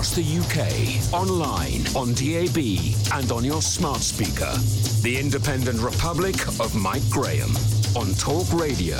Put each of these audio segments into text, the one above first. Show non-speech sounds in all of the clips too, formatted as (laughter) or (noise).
Across the UK, online, on DAB, and on your smart speaker. The Independent Republic of Mike Graham on Talk Radio.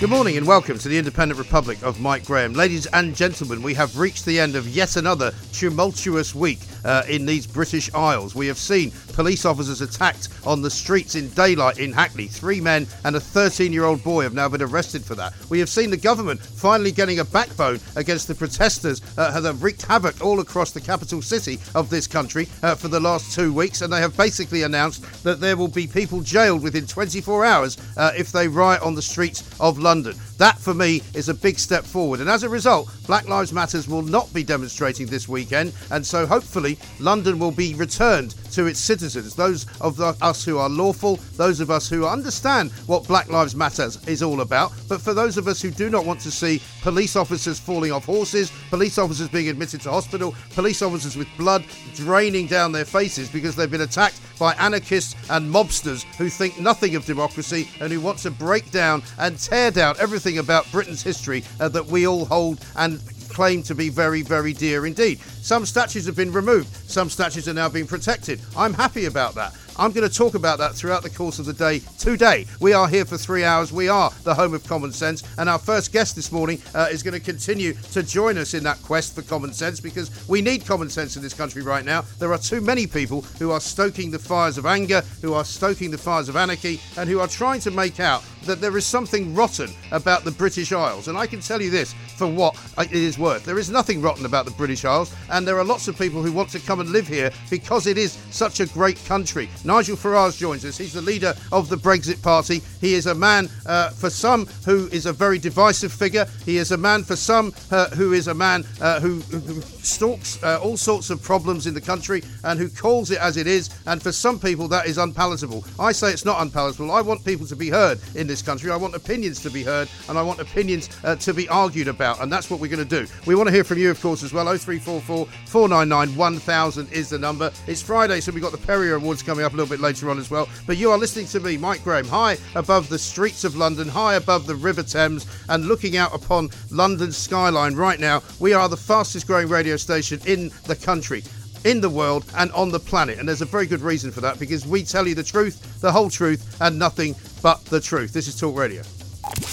Good morning and welcome to the Independent Republic of Mike Graham. Ladies and gentlemen, we have reached the end of yet another tumultuous week uh, in these British Isles. We have seen police officers attacked on the streets in daylight in Hackney. Three men and a 13 year old boy have now been arrested for that. We have seen the government finally getting a backbone against the protesters uh, that have wreaked havoc all across the capital city of this country uh, for the last two weeks, and they have basically announced that there will be people jailed within 24 hours uh, if they riot on the streets of London. That, for me, is a big step forward. And as a result, Black Lives Matters will not be demonstrating this weekend. And so hopefully, London will be returned to its citizens, those of the, us who are lawful, those of us who understand what Black Lives Matter is all about. But for those of us who do not want to see police officers falling off horses, police officers being admitted to hospital, police officers with blood draining down their faces because they've been attacked by anarchists and mobsters who think nothing of democracy and who want to break down and tear down everything about Britain's history uh, that we all hold and claim to be very, very dear indeed. Some statues have been removed, some statues are now being protected. I'm happy about that. I'm going to talk about that throughout the course of the day today. We are here for three hours. We are the home of common sense. And our first guest this morning uh, is going to continue to join us in that quest for common sense because we need common sense in this country right now. There are too many people who are stoking the fires of anger, who are stoking the fires of anarchy, and who are trying to make out that there is something rotten about the British Isles. And I can tell you this for what it is worth. There is nothing rotten about the British Isles, and there are lots of people who want to come and live here because it is such a great country. Nigel Farage joins us. He's the leader of the Brexit Party. He is a man, uh, for some, who is a very divisive figure. He is a man, for some, uh, who is a man uh, who, who, stalks uh, all sorts of problems in the country and who calls it as it is. And for some people, that is unpalatable. I say it's not unpalatable. I want people to be heard in this country. I want opinions to be heard, and I want opinions uh, to be argued about. And that's what we're going to do. We want to hear from you, of course, as well. 0344 499 1000 is the number. It's Friday, so we've got the Perrier Awards coming up a little bit later on as well. But you are listening to me, Mike Graham, high above the streets of London, high above the River Thames, and looking out upon London's skyline right now. We are the fastest growing radio station in the country in the world and on the planet. And there's a very good reason for that because we tell you the truth, the whole truth, and nothing but the truth. This is Talk Radio.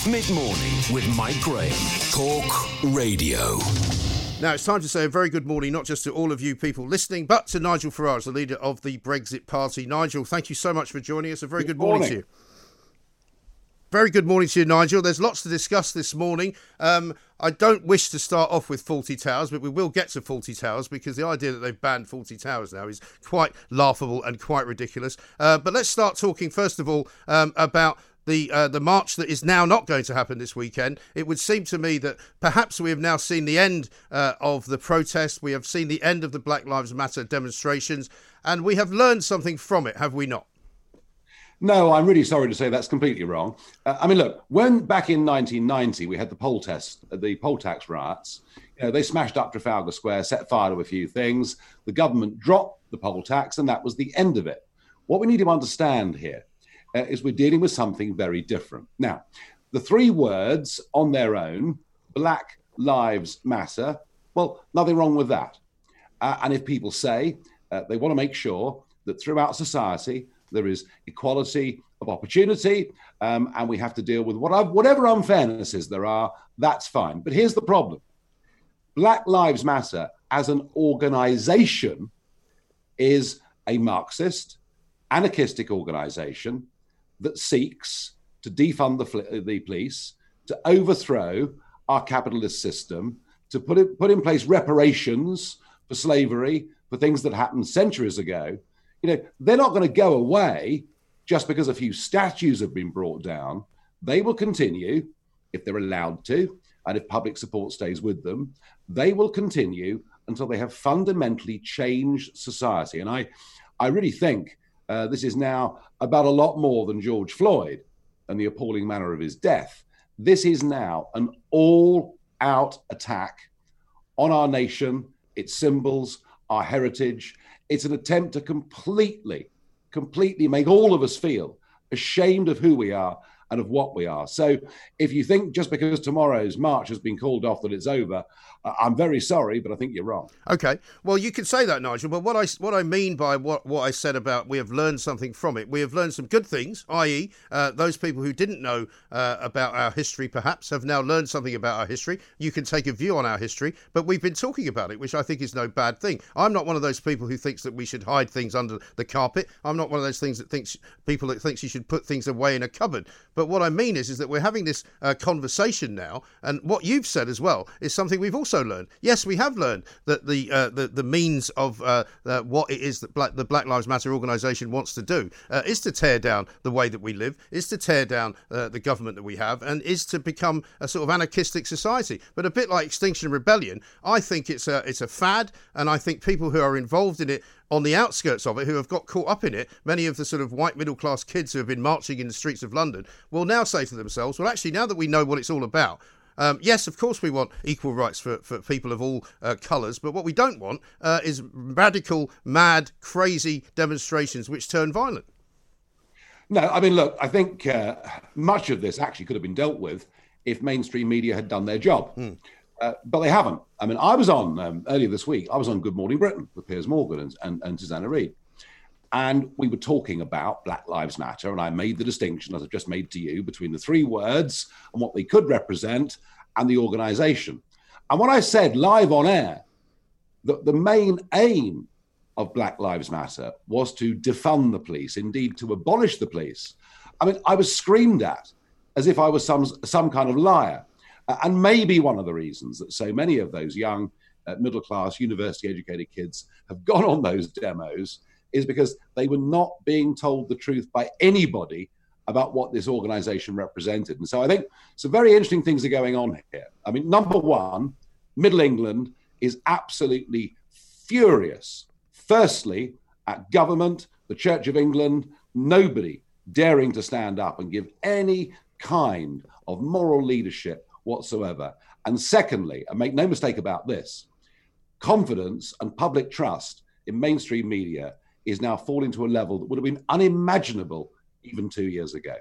Mid morning with Mike Graham. Talk Radio. Now it's time to say a very good morning, not just to all of you people listening, but to Nigel Farage, the leader of the Brexit Party. Nigel, thank you so much for joining us. A very good, good morning. morning to you. Very good morning to you, Nigel. There's lots to discuss this morning. Um, I don't wish to start off with Fawlty Towers, but we will get to Fawlty Towers because the idea that they've banned Fawlty Towers now is quite laughable and quite ridiculous. Uh, but let's start talking, first of all, um, about the uh, the march that is now not going to happen this weekend, it would seem to me that perhaps we have now seen the end uh, of the protest. We have seen the end of the Black Lives Matter demonstrations, and we have learned something from it, have we not? No, I'm really sorry to say that's completely wrong. Uh, I mean, look, when back in 1990 we had the poll test, the poll tax riots, you know, they smashed up Trafalgar Square, set fire to a few things. The government dropped the poll tax, and that was the end of it. What we need to understand here uh, is we're dealing with something very different. Now, the three words on their own, Black Lives Matter, well, nothing wrong with that. Uh, and if people say Uh, they want to make sure that throughout society there is equality of opportunity, um, and we have to deal with whatever, whatever unfairnesses there are. That's fine. But here's the problem Black Lives Matter as an organization is a Marxist, anarchistic organization that seeks to defund the, the police, to overthrow our capitalist system, to put, it, put in place reparations for slavery, for things that happened centuries ago. You know, they're not going to go away just because a few statues have been brought down. They will continue, if they're allowed to, and if public support stays with them, they will continue until they have fundamentally changed society. And I, I really think uh, this is now about a lot more than George Floyd and the appalling manner of his death. This is now an all out attack on our nation, its symbols, our heritage. It's an attempt to completely, completely make all of us feel ashamed of who we are and of what we are. So if you think just because tomorrow's march has been called off that it's over, I'm very sorry, but I think you're wrong. Okay, well you can say that, Nigel. But what I what I mean by what what I said about we have learned something from it, we have learned some good things. I.e., uh, those people who didn't know uh, about our history perhaps have now learned something about our history. You can take a view on our history, but we've been talking about it, which I think is no bad thing. I'm not one of those people who thinks that we should hide things under the carpet. I'm not one of those things that thinks people that thinks you should put things away in a cupboard. But what I mean is, is that we're having this uh, conversation now, and what you've said as well is something we've also learned. Yes, we have learned that the uh, the, the means of uh, uh what it is that Black, the Black Lives Matter organisation wants to do uh, is to tear down the way that we live, is to tear down uh, the government that we have, and is to become a sort of anarchistic society. But a bit like Extinction Rebellion, I think it's a it's a fad, and I think people who are involved in it on the outskirts of it who have got caught up in it, many of the sort of white middle class kids who have been marching in the streets of London, will now say to themselves, well, actually, now that we know what it's all about, um, yes, of course, we want equal rights for, for people of all uh, colours, but what we don't want uh, is radical, mad, crazy demonstrations which turn violent. No, I mean, look, I think uh, much of this actually could have been dealt with if mainstream media had done their job. Mm. Uh, but they haven't. I mean, I was on um, earlier this week, I was on Good Morning Britain with Piers Morgan and, and, and Susanna Reid. And we were talking about Black Lives Matter. And I made the distinction, as I've just made to you, between the three words and what they could represent and the organization. And what I said live on air, that the main aim of Black Lives Matter was to defund the police, indeed to abolish the police. I mean, I was screamed at as if I was some, some kind of liar. Uh, and maybe one of the reasons that so many of those young, uh, middle class, university educated kids have gone on those demos is because they were not being told the truth by anybody about what this organization represented. And so I think some very interesting things are going on here. I mean, number one, Middle England is absolutely furious. Firstly, at government, the Church of England, nobody daring to stand up and give any kind of moral leadership whatsoever. And secondly, and make no mistake about this, confidence and public trust in mainstream media is now falling to a level that would have been unimaginable even two years ago.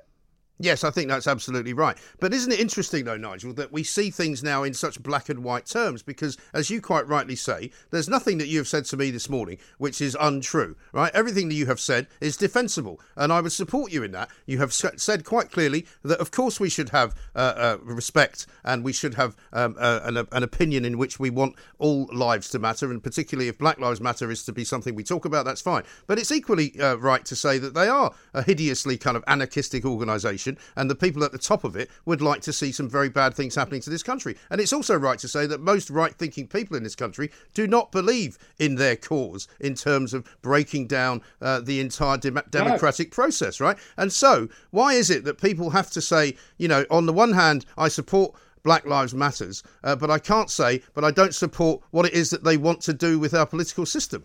Yes, I think that's absolutely right. But isn't it interesting, though, Nigel, that we see things now in such black and white terms? Because, as you quite rightly say, there's nothing that you have said to me this morning which is untrue, right? Everything that you have said is defensible, and I would support you in that. You have said quite clearly that, of course, we should have uh, uh, respect and we should have um, uh, an, an, opinion in which we want all lives to matter, and particularly if Black Lives Matter is to be something we talk about, that's fine. But it's equally uh, right to say that they are a hideously kind of anarchistic organisation and the people at the top of it would like to see some very bad things happening to this country. And it's also right to say that most right thinking people in this country do not believe in their cause in terms of breaking down uh, the entire de- democratic no. process, right? And so, why is it that people have to say, you know, on the one hand, I support. Black Lives Matters, uh, but I can't say, but I don't support what it is that they want to do with our political system.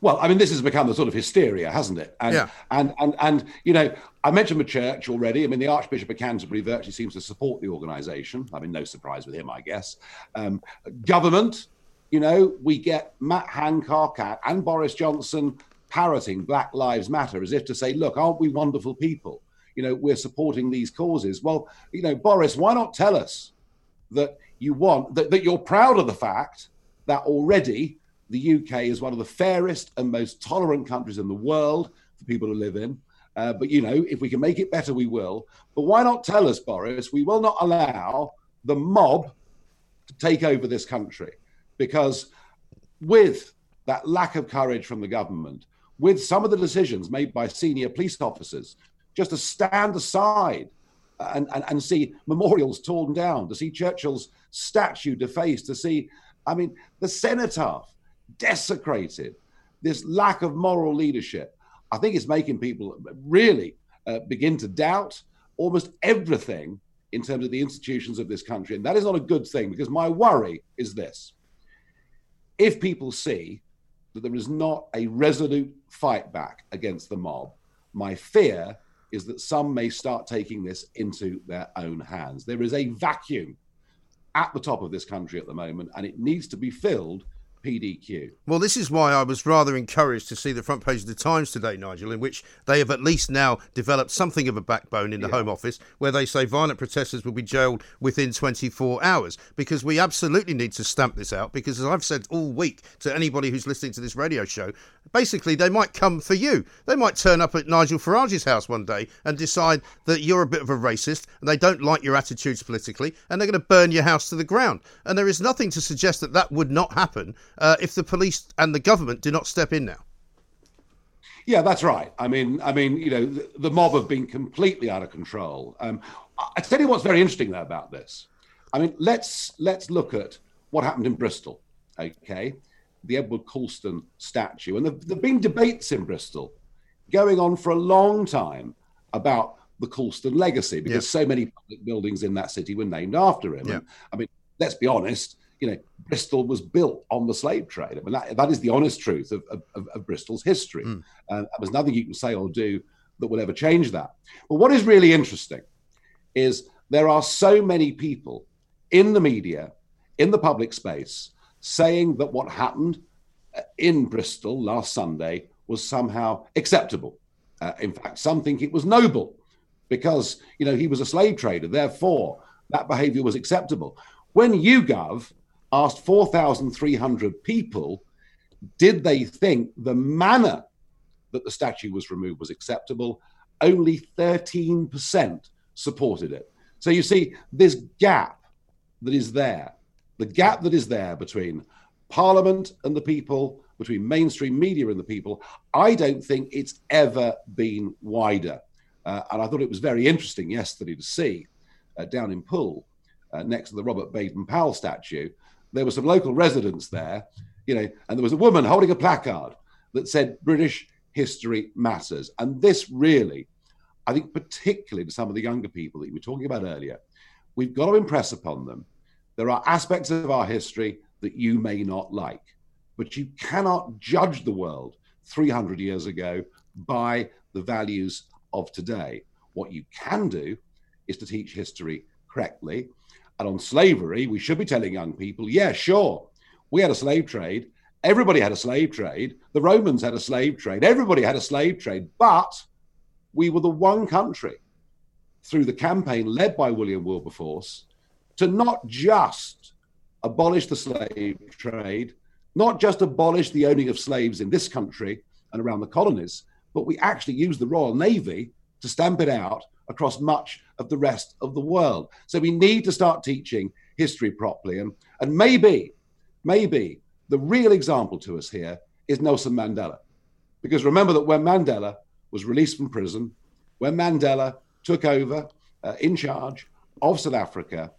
Well, I mean, this has become the sort of hysteria, hasn't it? And, yeah. And and and you know, I mentioned the church already. I mean, the Archbishop of Canterbury virtually seems to support the organisation. I mean, no surprise with him, I guess. Um, government, you know, we get Matt Hancock and Boris Johnson parroting Black Lives Matter as if to say, look, aren't we wonderful people? You know, we're supporting these causes. Well, you know, Boris, why not tell us that you want that, that you're proud of the fact that already the UK is one of the fairest and most tolerant countries in the world for people to live in. Uh, but you know, if we can make it better, we will. But why not tell us, Boris? We will not allow the mob to take over this country because with that lack of courage from the government, with some of the decisions made by senior police officers, just to stand aside and, and, and see memorials torn down, to see Churchill's statue defaced, to see, I mean, the cenotaph desecrated, this lack of moral leadership. I think it's making people really uh, begin to doubt almost everything in terms of the institutions of this country. And that is not a good thing because my worry is this if people see that there is not a resolute fight back against the mob, my fear is that some may start taking this into their own hands. There is a vacuum at the top of this country at the moment, and it needs to be filled PDQ. Well, this is why I was rather encouraged to see the front page of the Times today, Nigel, in which they have at least now developed something of a backbone in the yeah. Home Office, where they say violent protesters will be jailed within 24 hours. Because we absolutely need to stamp this out. Because as I've said all week to anybody who's listening to this radio show, basically they might come for you. They might turn up at Nigel Farage's house one day and decide that you're a bit of a racist and they don't like your attitudes politically, and they're going to burn your house to the ground. And there is nothing to suggest that that would not happen uh, if the police and the government do not step in now. Yeah, that's right. I mean, I mean, you know, the, the mob have been completely out of control. Um, I tell you what's very interesting though about this. I mean, let's let's look at what happened in Bristol. Okay, the Edward Colston statue, and there have been debates in Bristol going on for a long time about the Colston legacy because yeah. so many public buildings in that city were named after him. Yeah. And, I mean, let's be honest, you know, Bristol was built on the slave trade. I mean, that, that is the honest truth of, of, of Bristol's history. Mm. Uh, there's nothing you can say or do that will ever change that. But what is really interesting is there are so many people in the media, in the public space, saying that what happened uh, in Bristol last Sunday was somehow acceptable. Uh, in fact, some think it was noble because you know he was a slave trader. Therefore, that behaviour was acceptable. When YouGov asked 4,300 people, did they think the manner that the statue was removed was acceptable? Only 13% supported it. So you see, this gap that is there, the gap that is there between Parliament and the people, between mainstream media and the people, I don't think it's ever been wider. Uh, and I thought it was very interesting yesterday to see uh, down in Poole, uh, next to the Robert Baden Powell statue, there were some local residents there, you know, and there was a woman holding a placard that said British history matters. And this really, I think, particularly to some of the younger people that you were talking about earlier, we've got to impress upon them there are aspects of our history that you may not like, but you cannot judge the world 300 years ago by the values of today. What you can do is to teach history correctly and on slavery, we should be telling young people, yeah, sure, we had a slave trade. Everybody had a slave trade. The Romans had a slave trade. Everybody had a slave trade. But we were the one country through the campaign led by William Wilberforce to not just abolish the slave trade, not just abolish the owning of slaves in this country and around the colonies, but we actually used the Royal Navy to stamp it out across much of the rest of the world. So we need to start teaching history properly. And, and maybe, maybe the real example to us here is Nelson Mandela. Because remember that when Mandela was released from prison, when Mandela took over uh, in charge of South Africa,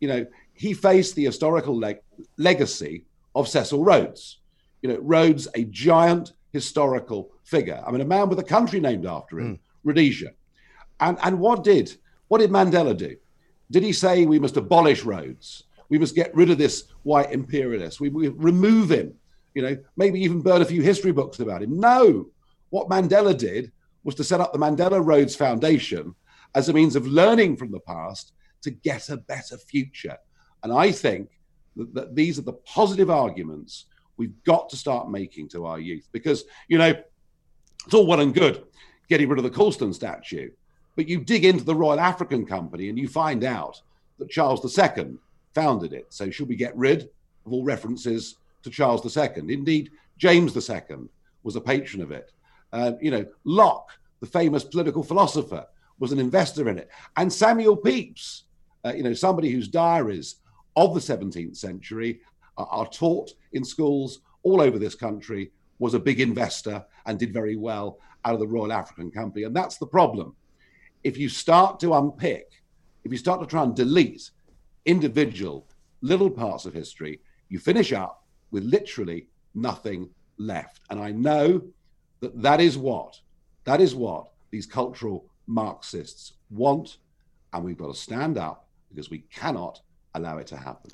you know, he faced the historical leg- legacy of Cecil Rhodes. You know, Rhodes, a giant historical figure. I mean, a man with a country named after him, mm. Rhodesia. And, and what did what did Mandela do? Did he say we must abolish Rhodes? We must get rid of this white imperialist. We, we remove him. You know, maybe even burn a few history books about him. No, what Mandela did was to set up the Mandela Rhodes Foundation as a means of learning from the past to get a better future. And I think that, that these are the positive arguments we've got to start making to our youth because, you know, it's all well and good getting rid of the Colston statue. But you dig into the Royal African Company and you find out that Charles II founded it. So should we get rid of all references to Charles II. Indeed, James II was a patron of it. Uh, you know, Locke, the famous political philosopher, was an investor in it. And Samuel Pepys, uh, you know, somebody whose diaries of the 17th century are, are taught in schools all over this country, was a big investor and did very well out of the Royal African Company. And that's the problem. If you start to unpick, if you start to try and delete individual little parts of history, you finish up with literally nothing left. And I know that that is what, that is what these cultural Marxists want. And we've got to stand up because we cannot allow it to happen.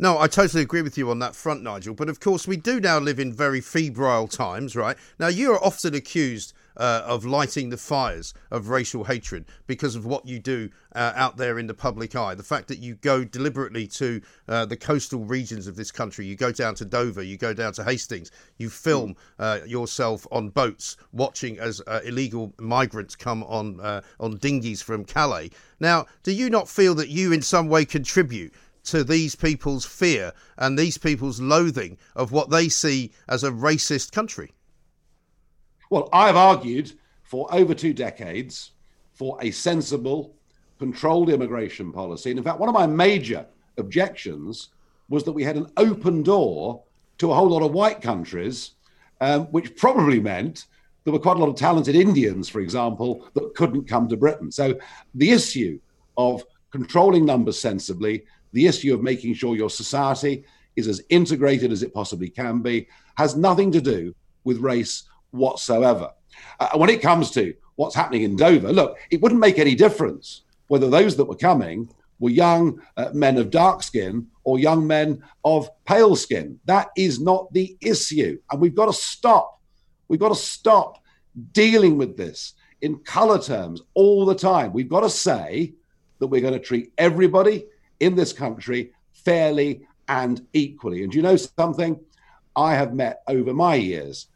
No, I totally agree with you on that front, Nigel. But of course, we do now live in very febrile times, right? Now, you are often accused uh, of lighting the fires of racial hatred because of what you do uh, out there in the public eye. The fact that you go deliberately to uh, the coastal regions of this country, you go down to Dover, you go down to Hastings, you film uh, yourself on boats watching as uh, illegal migrants come on uh, on dinghies from Calais. Now, do you not feel that you in some way contribute? To these people's fear and these people's loathing of what they see as a racist country? Well, I've argued for over two decades for a sensible, controlled immigration policy. And in fact, one of my major objections was that we had an open door to a whole lot of white countries, um, which probably meant there were quite a lot of talented Indians, for example, that couldn't come to Britain. So the issue of controlling numbers sensibly, the issue of making sure your society is as integrated as it possibly can be, has nothing to do with race whatsoever. Uh, when it comes to what's happening in Dover, look, it wouldn't make any difference whether those that were coming were young uh, men of dark skin or young men of pale skin. That is not the issue. And we've got to stop. We've got to stop dealing with this in color terms all the time. We've got to say that we're going to treat everybody in this country fairly and equally. And you know something? I have met over my years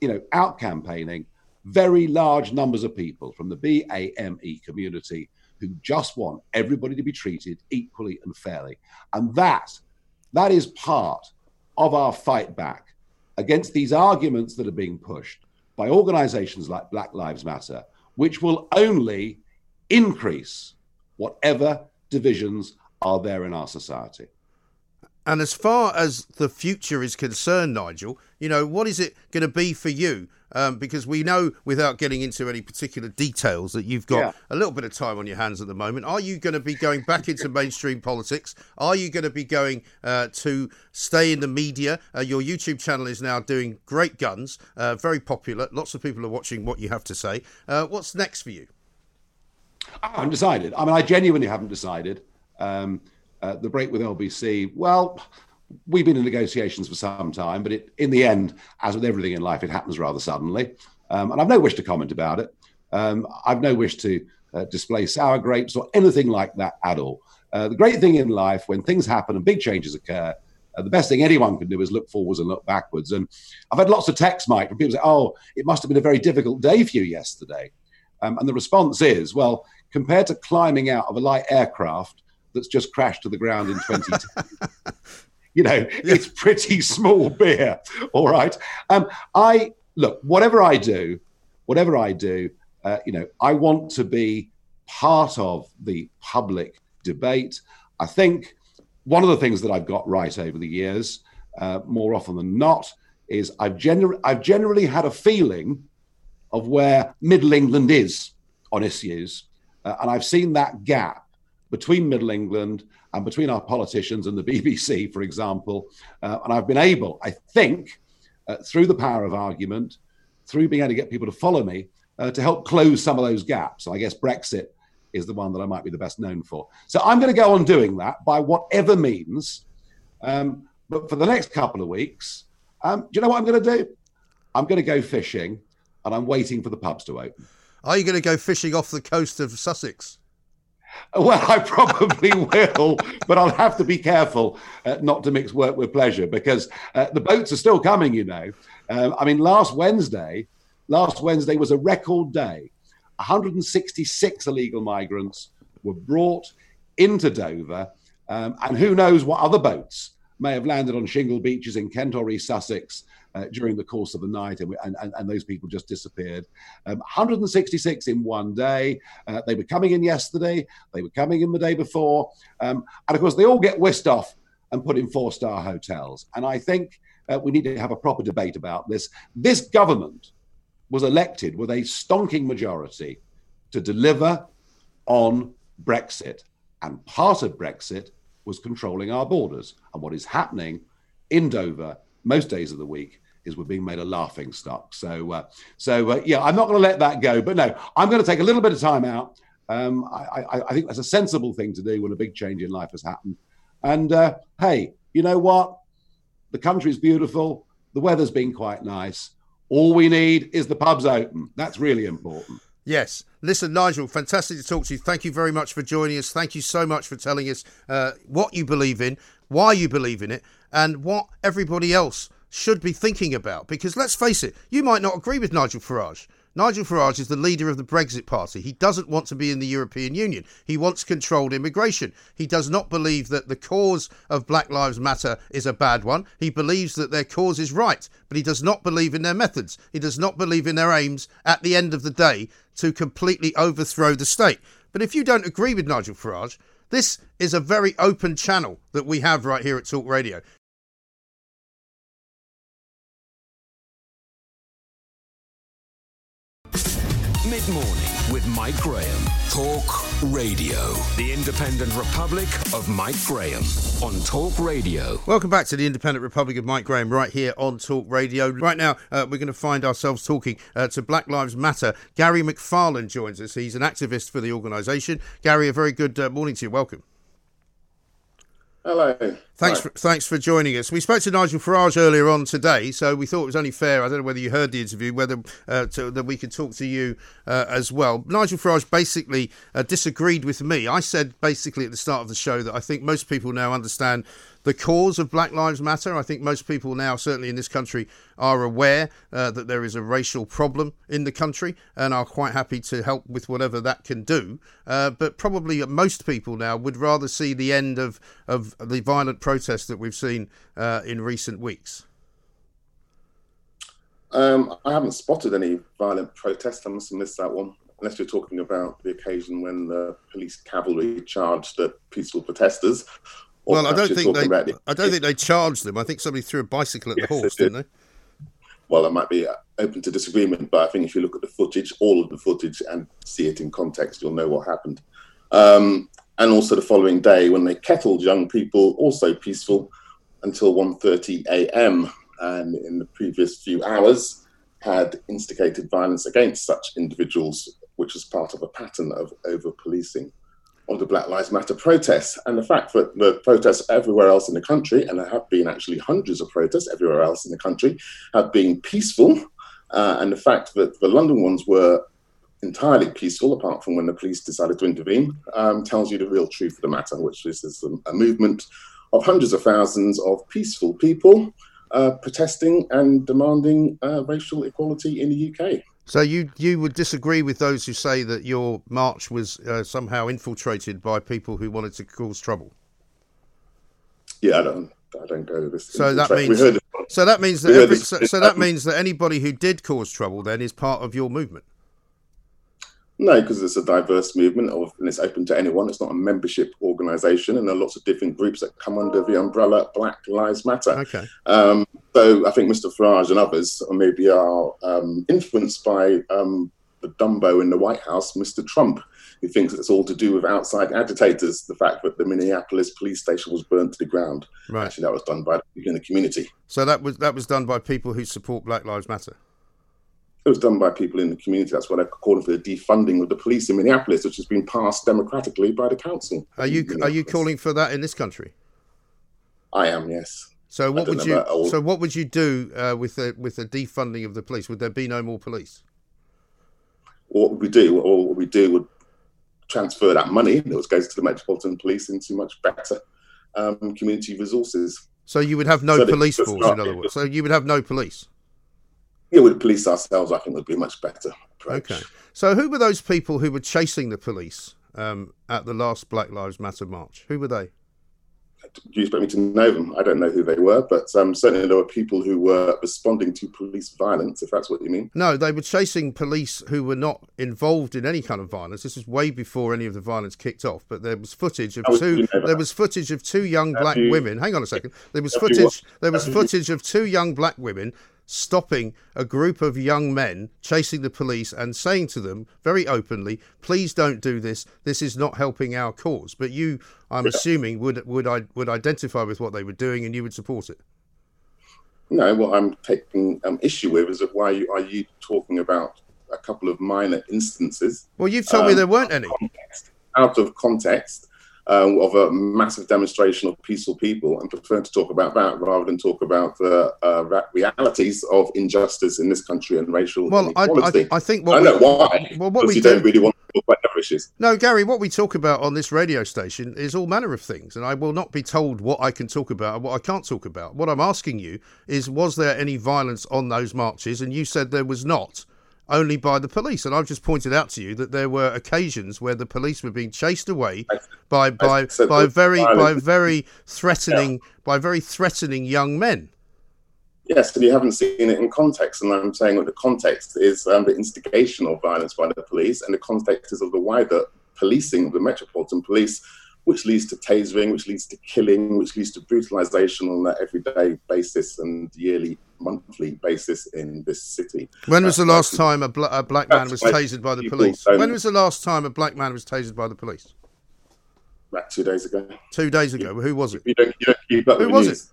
you know, out campaigning very large numbers of people from the BAME community who just want everybody to be treated equally and fairly. And that, that is part of our fight back against these arguments that are being pushed by organizations like Black Lives Matter, which will only increase whatever divisions are there in our society. And as far as the future is concerned, Nigel, you know, what is it going to be for you? Um, because we know, without getting into any particular details, that you've got yeah. a little bit of time on your hands at the moment. Are you going to be going back into mainstream politics? Are you going to be going uh, to stay in the media? Uh, your YouTube channel is now doing great guns, uh, very popular. Lots of people are watching what you have to say. Uh, what's next for you? I haven't decided. I mean, I genuinely haven't decided. Um, uh, the break with LBC, well, we've been in negotiations for some time, but it, in the end, as with everything in life, it happens rather suddenly. Um, and I've no wish to comment about it. Um, I've no wish to uh, display sour grapes or anything like that at all. Uh, the great thing in life, when things happen and big changes occur, uh, the best thing anyone can do is look forwards and look backwards. And I've had lots of texts, Mike, from people say, "Oh, it must have been a very difficult day for you yesterday." Um, and the response is, "Well, compared to climbing out of a light aircraft that's just crashed to the ground in 2010. (laughs) you know, yeah. it's pretty small beer. All right. Um, I look, whatever I do, whatever I do, uh, you know, I want to be part of the public debate. I think one of the things that I've got right over the years, uh, more often than not, is I've, gener- I've generally had a feeling of where Middle England is on issues. Uh, and I've seen that gap between Middle England and between our politicians and the (laughs) BBC, for example. Uh, and I've been able, I think, uh, through the power of argument, through being able to get people to follow me, uh, to help close some of those gaps. I guess Brexit is the one that I might be the best known for. So I'm going to go on doing that by whatever means. Um, but for the next couple of weeks, um, do you know what I'm going to do? I'm going to go fishing and I'm waiting for the pubs to open. Are you going to go fishing off the coast of Sussex? Well, I probably (laughs) will, but I'll have to be careful uh, not to mix work with pleasure because uh, the boats are still coming. You know, um, I mean, last Wednesday, last Wednesday was a record day. 166 illegal migrants were brought into Dover, um, and who knows what other boats may have landed on shingle beaches in Kent or East Sussex uh, during the course of the night, and, and, and those people just disappeared. Um, 166 in one day. Uh, they were coming in yesterday, they were coming in the day before, um, and of course, they all get whisked off and put in four star hotels. And I think uh, we need to have a proper debate about this. This government was elected with a stonking majority to deliver on Brexit. And part of Brexit was controlling our borders. And what is happening in Dover most days of the week is we're being made a laughing stock. So, uh, so uh, yeah, I'm not going to let that go. But no, I'm going to take a little bit of time out. Um, I, I, I, think that's a sensible thing to do when a big change in life has happened. And uh, hey, you know what? The country's beautiful. The weather's been quite nice. All we need is the pubs open. That's really important. Yes. Listen, Nigel, fantastic to talk to you. Thank you very much for joining us. Thank you so much for telling us uh, what you believe in, why you believe in it, and what everybody else should be thinking about. Because let's face it, you might not agree with Nigel Farage. Nigel Farage is the leader of the Brexit Party. He doesn't want to be in the European Union. He wants controlled immigration. He does not believe that the cause of Black Lives Matter is a bad one. He believes that their cause is right, but he does not believe in their methods. He does not believe in their aims at the end of the day to completely overthrow the state. But if you don't agree with Nigel Farage, this is a very open channel that we have right here at Talk Radio. Mid morning with Mike Graham. Talk Radio. The Independent Republic of Mike Graham on Talk Radio. Welcome back to the Independent Republic of Mike Graham right here on Talk Radio. Right now, uh, we're going to find ourselves talking uh, to Black Lives Matter. Gary McFarlane joins us. He's an activist for the organisation. Gary, a very good uh, morning to you. Welcome. Hello. Thanks for, thanks for joining us. We spoke to Nigel Farage earlier on today, so we thought it was only fair. I don't know whether you heard the interview, whether uh, to, that we could talk to you uh, as well. Nigel Farage basically uh, disagreed with me. I said basically at the start of the show that I think most people now understand the cause of Black Lives Matter. I think most people now, certainly in this country, are aware uh, that there is a racial problem in the country and are quite happy to help with whatever that can do. Uh, but probably most people now would rather see the end of, of the violent protests that we've seen uh, in recent weeks. Um, I haven't spotted any violent protests. I must have missed that one unless you're talking about the occasion when the police cavalry charged the peaceful protesters, well, I don't think they. I don't think they charged them. I think somebody threw a bicycle at yes, the horse, did. didn't they? Well, I might be uh, open to disagreement, but I think if you look at the footage, all of the footage, and see it in context, you'll know what happened. Um, and also the following day, when they kettled young people, also peaceful, until 1:30 a.m. And in the previous few hours, had instigated violence against such individuals, which was part of a pattern of over policing of the Black Lives Matter protests and the fact that the protests everywhere else in the country, and there have been actually hundreds of protests everywhere else in the country, have been peaceful. Uh, and the fact that the London ones were entirely peaceful, apart from when the police decided to intervene, um, tells you the real truth of the matter, which is, is a, a movement of hundreds of thousands of peaceful people uh, protesting and demanding uh, racial equality in the UK. So you you would disagree with those who say that your march was uh, somehow infiltrated by people who wanted to cause trouble? Yeah, I don't. I don't go to this. So that means. So that means that every, so, so that means that anybody who did cause trouble then is part of your movement. No, because it's a diverse movement of, and it's open to anyone. It's not a membership organisation, and there are lots of different groups that come under the umbrella Black Lives Matter. Okay. Um, so I think Mr. Farage and others maybe are um, influenced by um, the Dumbo in the White House, Mr. Trump, who thinks it's all to do with outside agitators. The fact that the Minneapolis police station was burnt to the ground. Right. Actually, that was done by people in the community. So that was that was done by people who support Black Lives Matter it was done by people in the community. That's what they're calling for the defunding of the police in Minneapolis, which has been passed democratically by the council. Are you are you calling for that in this country? I am, yes. So what would you so what would you do uh, with the with the defunding of the police? Would there be no more police? What would we do, or what we do, would transfer that money that goes to the Metropolitan Police into much better um, community resources. So you would have no so police force, in other words. So you would have no police yeah, we'd police ourselves. I think would be much better. Approach. Okay. So who were those people who were chasing the police um, at the last Black Lives Matter march? Who were they? do you expect me to know them? I don't know who they were, but um, certainly there were people who were responding to police violence, if that's what you mean. No, they were chasing police who were not involved in any kind of violence. This was way before any of the violence kicked off. But there was footage of two. you know that? There was footage of two young black you- women. Hang on a second. There was footage. There was footage of two young black women stopping a group of young men chasing the police and saying to them very openly, "Please don't do this. This is not helping our cause." But you, I'm assuming, would would I would identify with what they were doing and you would support it. No, what I'm taking um, issue with is that why you, are you talking about a couple of minor instances Well, you've told me Um, there weren't any. context, out of context um, of a massive demonstration of peaceful people and prefer to talk about that rather than talk about the uh, realities of injustice in this country and racial Well, I, I. I think I what know we, why. Well, what we you do- don't really want to talk about other issues. No, Gary, what we talk about on this radio station is all manner of things, and I will not be told what I can talk about and what I can't talk about. What I'm asking you is, was there any violence on those marches? And you said there was not, only by the police. And I've just pointed out to you that there were occasions where the police were being chased away by by by very by very threatening by very threatening young men. Yes, and you haven't seen it in context. And I'm saying that the context is um, the instigation of violence by the police, and the context is of the wider policing of the Metropolitan Police, which leads to tasering, which leads to killing, which leads to brutalisation on an everyday basis and yearly, monthly basis in this city. When was the last time a, bla- a black man was tasered by the police? When was the last time a black man was tasered by the police? About two days ago. Two days ago. Who was it? You don't, you don't keep up Who was the news.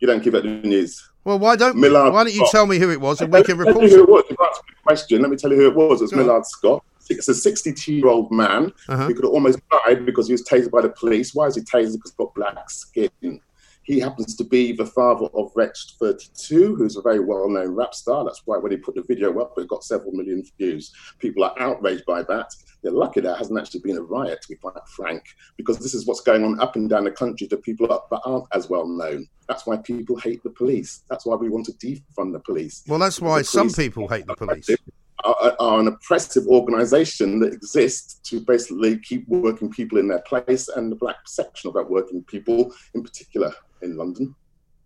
You don't keep up the news. Well, why don't we? Millard why don't you Scott. tell me who it was and we can report you who it? it was. You ask me a question, let me tell you who it was. It was Go on. Millard Scott. It's a 62 year old man Uh-huh. who could have almost died because he was tasered by the police. Why is he tasered? Because he's got black skin. He happens to be the father of Wretch 32, who's a very well known rap star. That's why when he put the video up, it got several million views. People are outraged by that. They're lucky there hasn't actually been a riot, to be quite frank, because this is what's going on up and down the country to people that aren't as well known. That's why people hate the police. That's why we want to defund the police Well, that's why some people hate the police. Are, are an oppressive organisation that exists to basically keep working people in their place, and the black section of that working people, in particular, in London.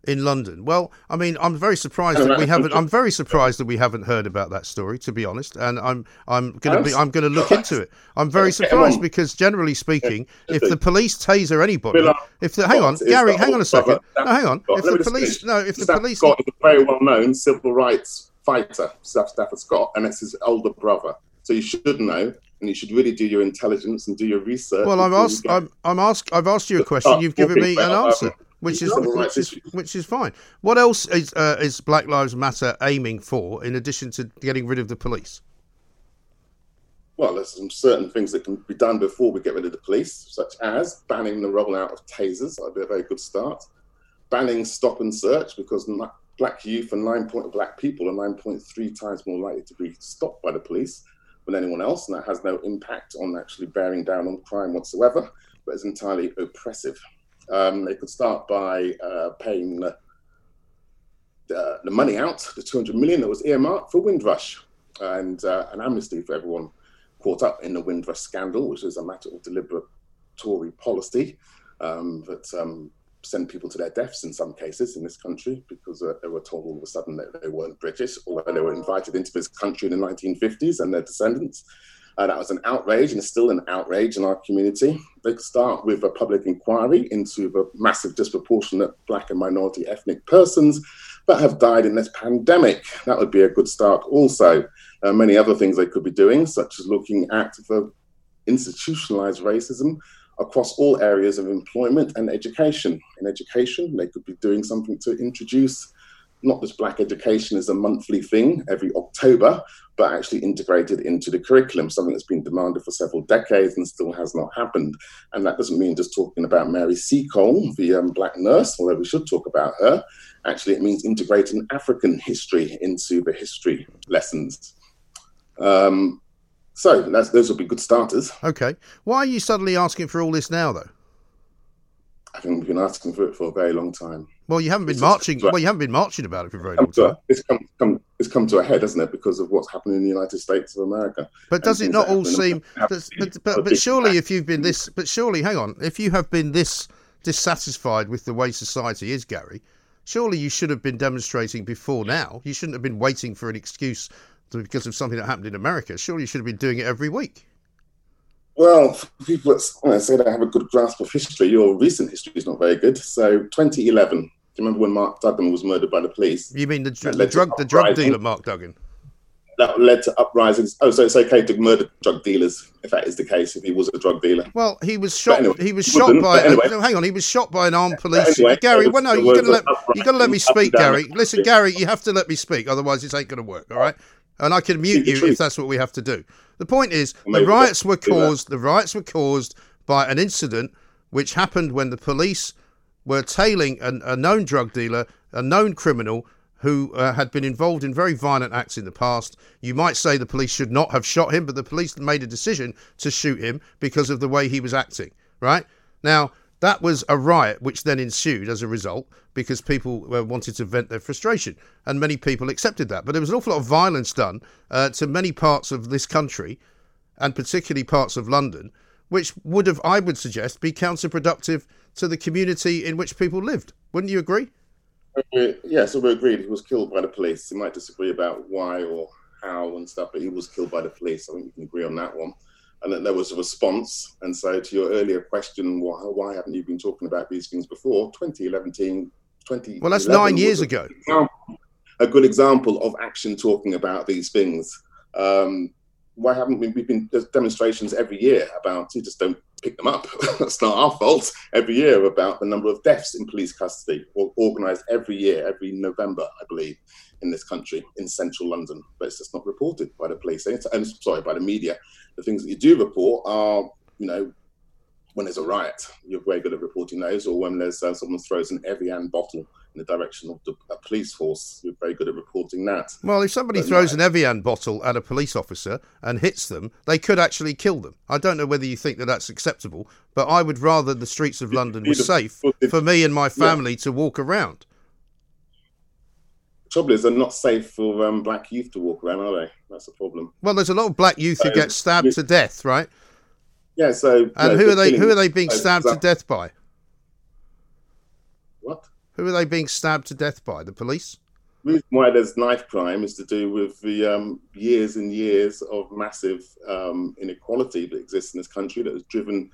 in London. Well, I mean, I'm very surprised that we (laughs) haven't. I'm very surprised that we haven't heard about that story, to be honest. And I'm I'm gonna be I'm I'm gonna look into it. I'm very surprised because generally speaking, if the police taser anybody, if the hang on, Gary, hang on a second. No, hang on. If the police, no, if the police, Scott is a very well known civil rights fighter, Staff- Stafford Scott, and it's his older brother. So you should know, and you should really do your intelligence and do your research. well, I've asked, I'm I'm asked, I've asked you a question. You've given me an answer, which is which is which is fine. What else is uh, is Black Lives Matter aiming for in addition to getting rid of the police? Well, there's some certain things that can be done before we get rid of the police, such as banning the rollout of tasers. That'd be a very good start. Banning stop and search, because black youth and nine point black people are 9.3 times more likely to be stopped by the police than anyone else, and that has no impact on actually bearing down on crime whatsoever, but is entirely oppressive. Um, they could start by uh, paying the, the, the money out, the 200 million that was earmarked for Windrush, and uh, an amnesty for everyone caught up in the Windrush scandal, which is a matter of deliberate Tory policy um, that um, sent people to their deaths in some cases in this country because uh, they were told all of a sudden that they weren't British, although they were invited into this country in the 1950s and their descendants. Uh, that was an outrage and is still an outrage in our community. They could start with a public inquiry into the massive disproportionate black and minority ethnic persons that have died in this pandemic. That would be a good start also. Uh, many other things they could be doing, such as looking at the institutionalized racism across all areas of employment and education. In education, they could be doing something to introduce not just black education as a monthly thing every October, but actually integrated into the curriculum, something that's been demanded for several decades and still has not happened. And that doesn't mean just talking about Mary Seacole, the um, black nurse, although we should talk about her. Actually, it means integrating African history into the history lessons. Um, so that's, those would be good starters. Okay, why are you suddenly asking for all this now, though? I think we've been asking for it for a very long time. Well, you haven't been It's- marching. Well, you haven't been marching about it for very long time. a, it's come, come it's come to a head, hasn't it? Because of what's happening in the United States of America. But does it not all seem? have But, but, but, a but big surely, if you've been this, but surely, hang on, if you have been this dissatisfied with the way society is, Gary, surely you should have been demonstrating before now. You shouldn't have been waiting for an excuse because of something that happened in America. Surely you should have been doing it every week. Well, for people that say they have a good grasp of history, your recent history is not very good. So, 2011, do you remember when Mark Duggan was murdered by the police? You mean the, the drug the drug dealer Mark Duggan? that led to uprisings. Oh, so it's okay to murder drug dealers if that is the case. If he was a drug dealer. Well, he was shot. Anyway, he was shot by. Anyway. Uh, no, hang on, he was shot by an armed police. Anyway, Gary, well, no, you got to let you got to let me speak, Gary. Listen, Gary, you have to let me speak, otherwise this ain't going to work. All right, and I can mute you if that's what we have to do. The point is, the riots were caused. The riots were caused by an incident which happened when the police were tailing a, a known drug dealer, a known criminal who uh, had been involved in very violent acts in the past. You might say the police should not have shot him, but the police made a decision to shoot him because of the way he was acting, right? Now, that was a riot which then ensued as a result because people uh, wanted to vent their frustration, and many people accepted that. But there was an awful lot of violence done uh, to many parts of this country, and particularly parts of London, which would have, I would suggest, be counterproductive to the community in which people lived. Wouldn't you agree? yeah, so we agreed he was killed by the police. We might disagree about why or how and stuff, but he was killed by the police. I think we can agree on that one. And then there was a response. And so, to your earlier question, why, why haven't you been talking about these things before? 2011, 20. Well, that's nine years ago. A good example of action talking about these things. Um, why haven't we? We've been there's demonstrations every year about you just don't pick them up. (laughs) That's not our fault. Every year about the number of deaths in police custody, or organised every year, every November, I believe, in this country, in central London. But it's just not reported by the police. And sorry, by the media. The things that you do report are, you know, when there's a riot, you're very good at reporting those, or when there's uh, someone throws an Evian bottle in the direction of the police force, you're very good at reporting that. Well, if somebody but throws no. an Evian bottle at a police officer and hits them, they could actually kill them. I don't know whether you think that that's acceptable, but I would rather the streets of London were safe for me and my family yeah. to walk around. Trouble is, they're not safe for um, black youth to walk around, are they? That's a problem. Well, there's a lot of black youth who get stabbed to death, right? Yeah. So and who are they? Who are they being stabbed to death by? What? Who are they being stabbed to death by? The police. The reason why there's knife crime is to do with the um, years and years of massive um, inequality that exists in this country that has driven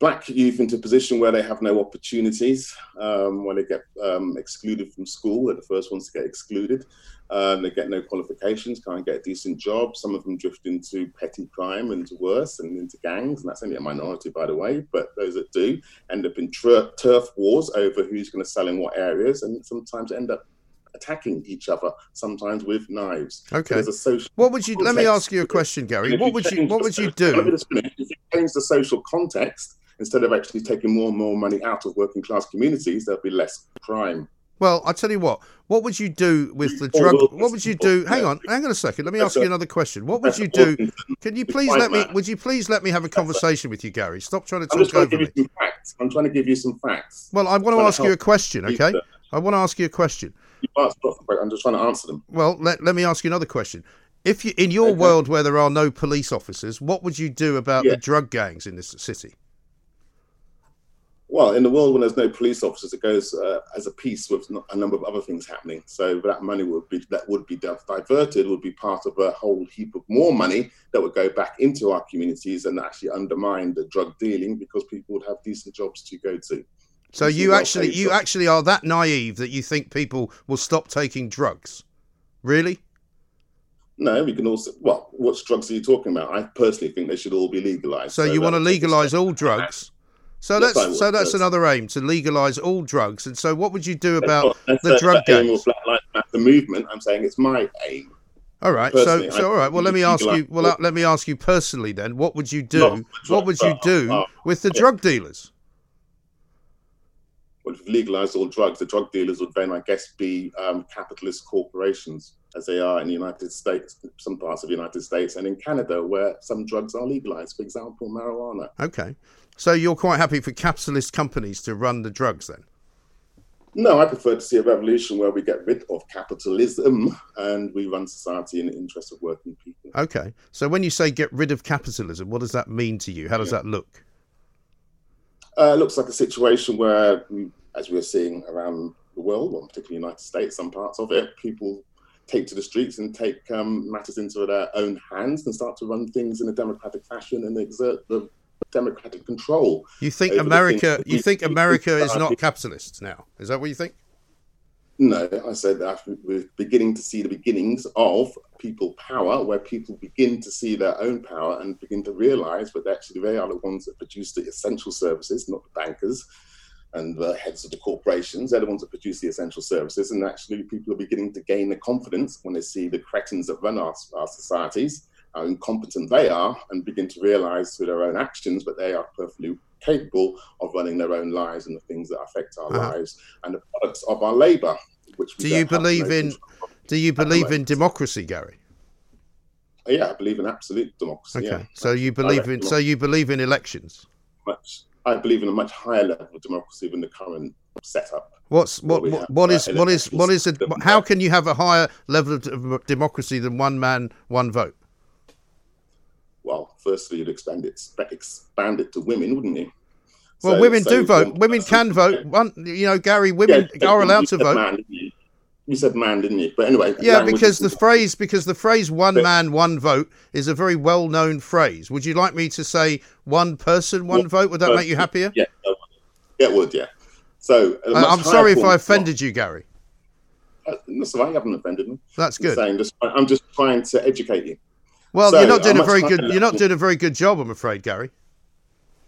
black youth into a position where they have no opportunities, um, where they get um, excluded from school. They're the first ones to get excluded. Um, they get no qualifications, can't get a decent job. Some of them drift into petty crime and worse and into gangs. And that's only a minority, by the way. But those that do end up in tur- turf wars over who's going to sell in what areas and sometimes end up attacking each other, sometimes with knives. Okay. So what would you? Let me ask you a question, Gary. What would you? What would you do? If you change the social context, instead of actually taking more and more money out of working class communities, there'll be less crime. Well, I tell you what. What would you do with the drug? What would you do? Hang on, hang on a second. Let me ask you another question. What would you do? Can you please let me? Would you please let me have a conversation with you, Gary? Stop trying to talk over me. I'm trying to give you some facts. Well, I want to ask you a question. Okay, I want to ask you a question. I'm just trying to answer them. Well, let, let me ask you another question. If you in your okay. world where there are no police officers, what would you do about yeah. the drug gangs in this city? Well, in the world when there's no police officers, it goes uh, as a piece with a number of other things happening. So that money would be that would be diverted would be part of a whole heap of more money that would go back into our communities and actually undermine the drug dealing because people would have decent jobs to go to. So you actually you actually are that naive that you think people will stop taking drugs? Really? No, we can also. Well, what drugs are you talking about? I personally think they should all be legalized. So, so you want to legalize all drugs? So that's so that's another aim to legalize all drugs. And so, what would you do about the drug gangs? The movement. I'm saying it's my aim. All right. So, so all right. Well, let me ask you. Well, let me ask you personally. Then, what would you do? What would you do with the drug dealers? Well, if legalized all drugs, the drug dealers would then, I guess, be um, capitalist corporations, as they are in the United States, some parts of the United States, and in Canada, where some drugs are legalized. For example, marijuana. Okay. So you're quite happy for capitalist companies to run the drugs then? No, I prefer to see a revolution where we get rid of capitalism and we run society in the interest of working people. Okay. So when you say get rid of capitalism, what does that mean to you? How does yeah. that look? Uh, looks like a situation where, mm, as we're seeing around the world, well, particularly the United States, some parts of it, people take to the streets and take um, matters into their own hands and start to run things in a democratic fashion and exert the democratic control. You think America? You think America is not capitalist now? Is that what you think? No, I said that we're beginning to see the beginnings of people power, where people begin to see their own power and begin to realize that actually they are the ones that produce the essential services, not the bankers and the heads of the corporations. They're the ones that produce the essential services. And actually, people are beginning to gain the confidence when they see the cretins that run our, our societies, how incompetent they are, and begin to realize through their own actions that they are perfectly capable of running their own lives and the things that affect our uh-huh. lives and the products of our labor. Which do you believe in? Do you believe in democracy, Gary? Yeah, I believe in absolute democracy. Okay, yeah. so you believe in so you believe in elections. Much, I believe in a much higher level of democracy than the current setup. What's what what, what is what is what is it? How can you have a higher level of democracy than one man, one vote? Well, firstly, you'd expand it expand it to women, wouldn't you? Well, so, women so do vote. Women can (laughs) vote. One, you know, Gary, women yeah, are allowed to vote. Man, you said man, didn't you? But anyway, yeah, because the phrase because the phrase "one but, man, one vote" is a very well-known phrase. Would you like me to say "one person, one vote"? Would that make you happier? Yeah, it would. Yeah. So uh, I'm sorry if I offended you, Gary. Uh, that's why You haven't offended me. That's good. I'm, saying, just, I'm just trying to educate you. Well, so, you're not doing a very good. You're not doing a very good job, I'm afraid, Gary.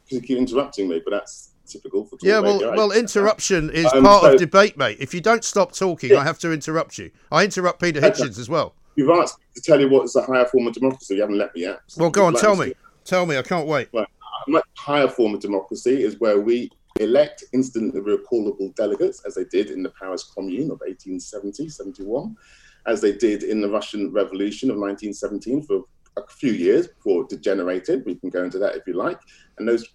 You keep interrupting me, but that's typical for yeah well well interruption is um, part so, of debate mate. If you don't stop talking yeah. i have to interrupt you. I interrupt peter hitchens as well. you've asked me to tell you what is a higher form of democracy. You haven't let me yet. Well go on tell me. tell me i can't wait. A much higher form of democracy is where we elect instantly recallable delegates as they did in the paris commune of 1870 71 as they did in the russian revolution of 1917 for a few years before it degenerated we can go into that if you like and those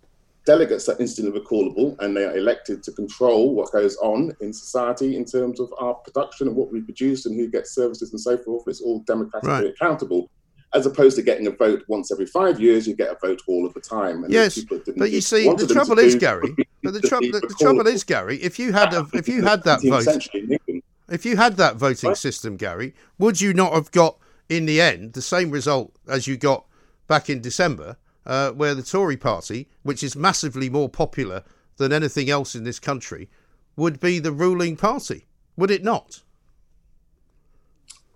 delegates are instantly recallable and they are elected to control what goes on in society in terms of our production and what we produce and who gets services and so forth. It's all democratically right. accountable. As opposed to getting a vote once every five years, you get a vote all of the time. And yes, but you see, the trouble is, Gary. But the, trouble, the, the trouble is, Gary. If you had a, if you had that (laughs) vote, if you had that voting system, Gary, would you not have got in the end the same result as you got back in December? uh, where the Tory party, which is massively more popular than anything else in this country, would be the ruling party, would it not?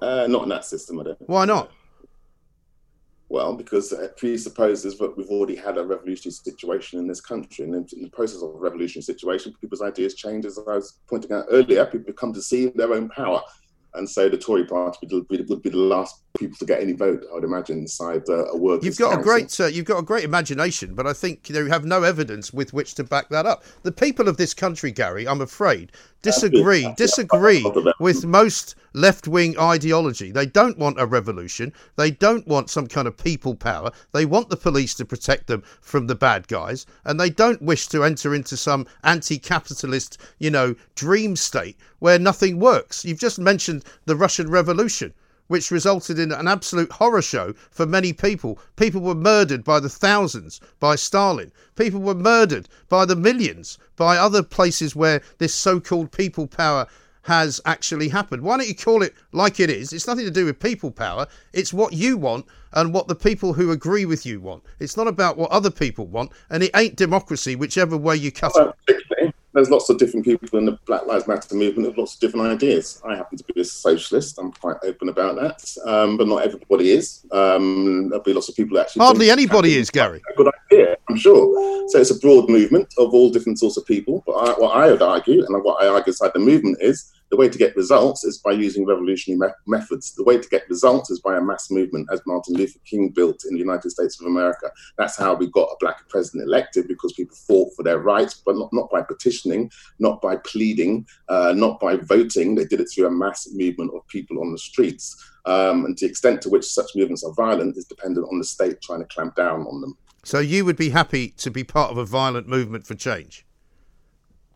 Uh, not in that system, I don't. Why not? Well, because it presupposes that we've already had a revolutionary situation in this country. And in the process of a revolutionary situation, people's ideas change. As I was pointing out earlier, people come to see their own power and so the Tory party would be, would be the last people to get any vote, I would imagine, inside uh, a workers' You've got council. a great, uh, you've got a great imagination, but I think you have no evidence with which to back that up. The people of this country, Gary, I'm afraid, disagree disagree with most left wing ideology. They don't want a revolution. They don't want some kind of people power. They want the police to protect them from the bad guys, and they don't wish to enter into some anti capitalist, you know, dream state where nothing works. You've just mentioned the Russian Revolution which resulted in an absolute horror show for many people. People were murdered by the thousands by Stalin. People were murdered by the millions by other places where this so called people power has actually happened. Why don't you call it like it is? It's nothing to do with people power. It's what you want and what the people who agree with you want. It's not about what other people want, and it ain't democracy, whichever way you cut it there's lots of different people in the Black Lives Matter movement with lots of different ideas. I happen to be a socialist. I'm quite open about that, um, but not everybody is. Um, there'll be lots of people actually. Hardly anybody is, Gary. Good idea, I'm sure. So it's a broad movement of all different sorts of people. But I, what I would argue, and what I argue inside the movement is the way to get results is by using revolutionary me- methods. The way to get results is by a mass movement, as Martin Luther King built in the United States of America. That's how we got a black president elected because people fought for their rights, but not, not by petitioning, not by pleading, uh, not by voting. They did it through a mass movement of people on the streets. Um, and the extent to which such movements are violent is dependent on the state trying to clamp down on them. So you would be happy to be part of a violent movement for change?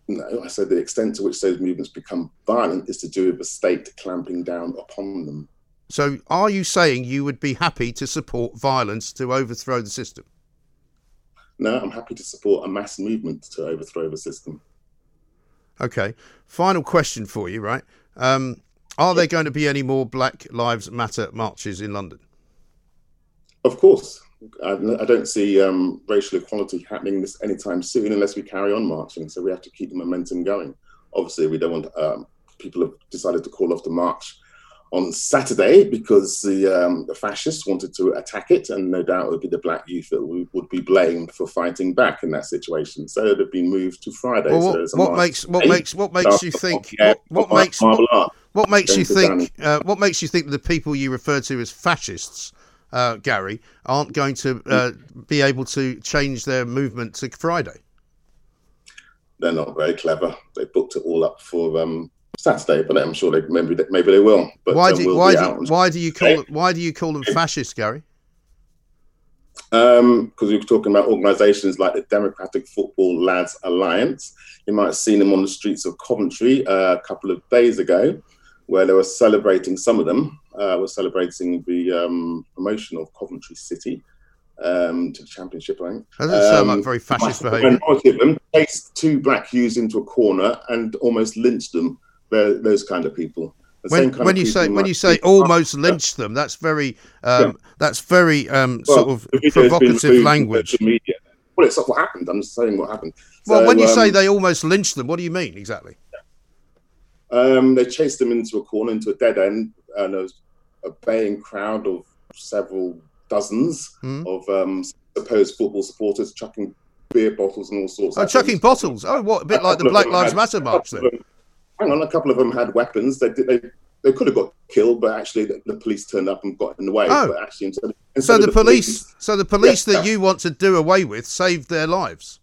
No, I said the extent to which those movements become violent is to do with the state clamping down upon them. So, are you saying you would be happy to support violence to overthrow the system? no, I'm happy to support a mass movement to overthrow the system. Okay. Final question for you, right? Um, are there going to be any more Black Lives Matter marches in London? Of course. I, I don't see um, racial equality happening this anytime soon unless we carry on marching. So we have to keep the momentum going. Obviously, we don't want um, people have decided to call off the march on Saturday because the, um, the fascists wanted to attack it, and no doubt it would be the black youth that would be blamed for fighting back in that situation. So it had been moved to Friday. Well, what, so what makes what makes what makes you think what, what makes what, what makes you think uh, what makes you think the people you refer to as fascists, uh, Gary, aren't going to uh, be able to change their movement to Friday? They're not very clever. They booked it all up for um, Saturday, but I'm sure they maybe maybe they will. But why do we'll why do, why do you call why do you call them fascists, Gary? Because um, we were talking about organisations like the Democratic Football Lads Alliance. You might have seen them on the streets of Coventry uh, a couple of days ago, where they were celebrating. Some of them uh, were celebrating the um, promotion of Coventry City um, to the championship. I think. That doesn't sound like um, very fascist behaviour. Majority of them chased two black youths into a corner and almost lynched them They're those kind of people. When, when you say when you say almost lynch them, that's very um, yeah. that's very um, well, sort of provocative language. Media. Well, it's not what happened. I'm just saying what happened. Well, so, when you um, say they almost lynched them, what do you mean exactly? Um, they chased them into a corner, into a dead end, and there was a baying crowd of several dozens mm. of um, supposed football supporters chucking beer bottles and all sorts. Oh, chucking bottles! Oh, what a bit a like the Black Lives Matter march then hang on, a couple of them had weapons. They they they could have got killed, but actually the, the police turned up and got in the way. Oh. But actually, instead, instead so the, the police, police, so the police yeah, that you want to do away with saved their lives.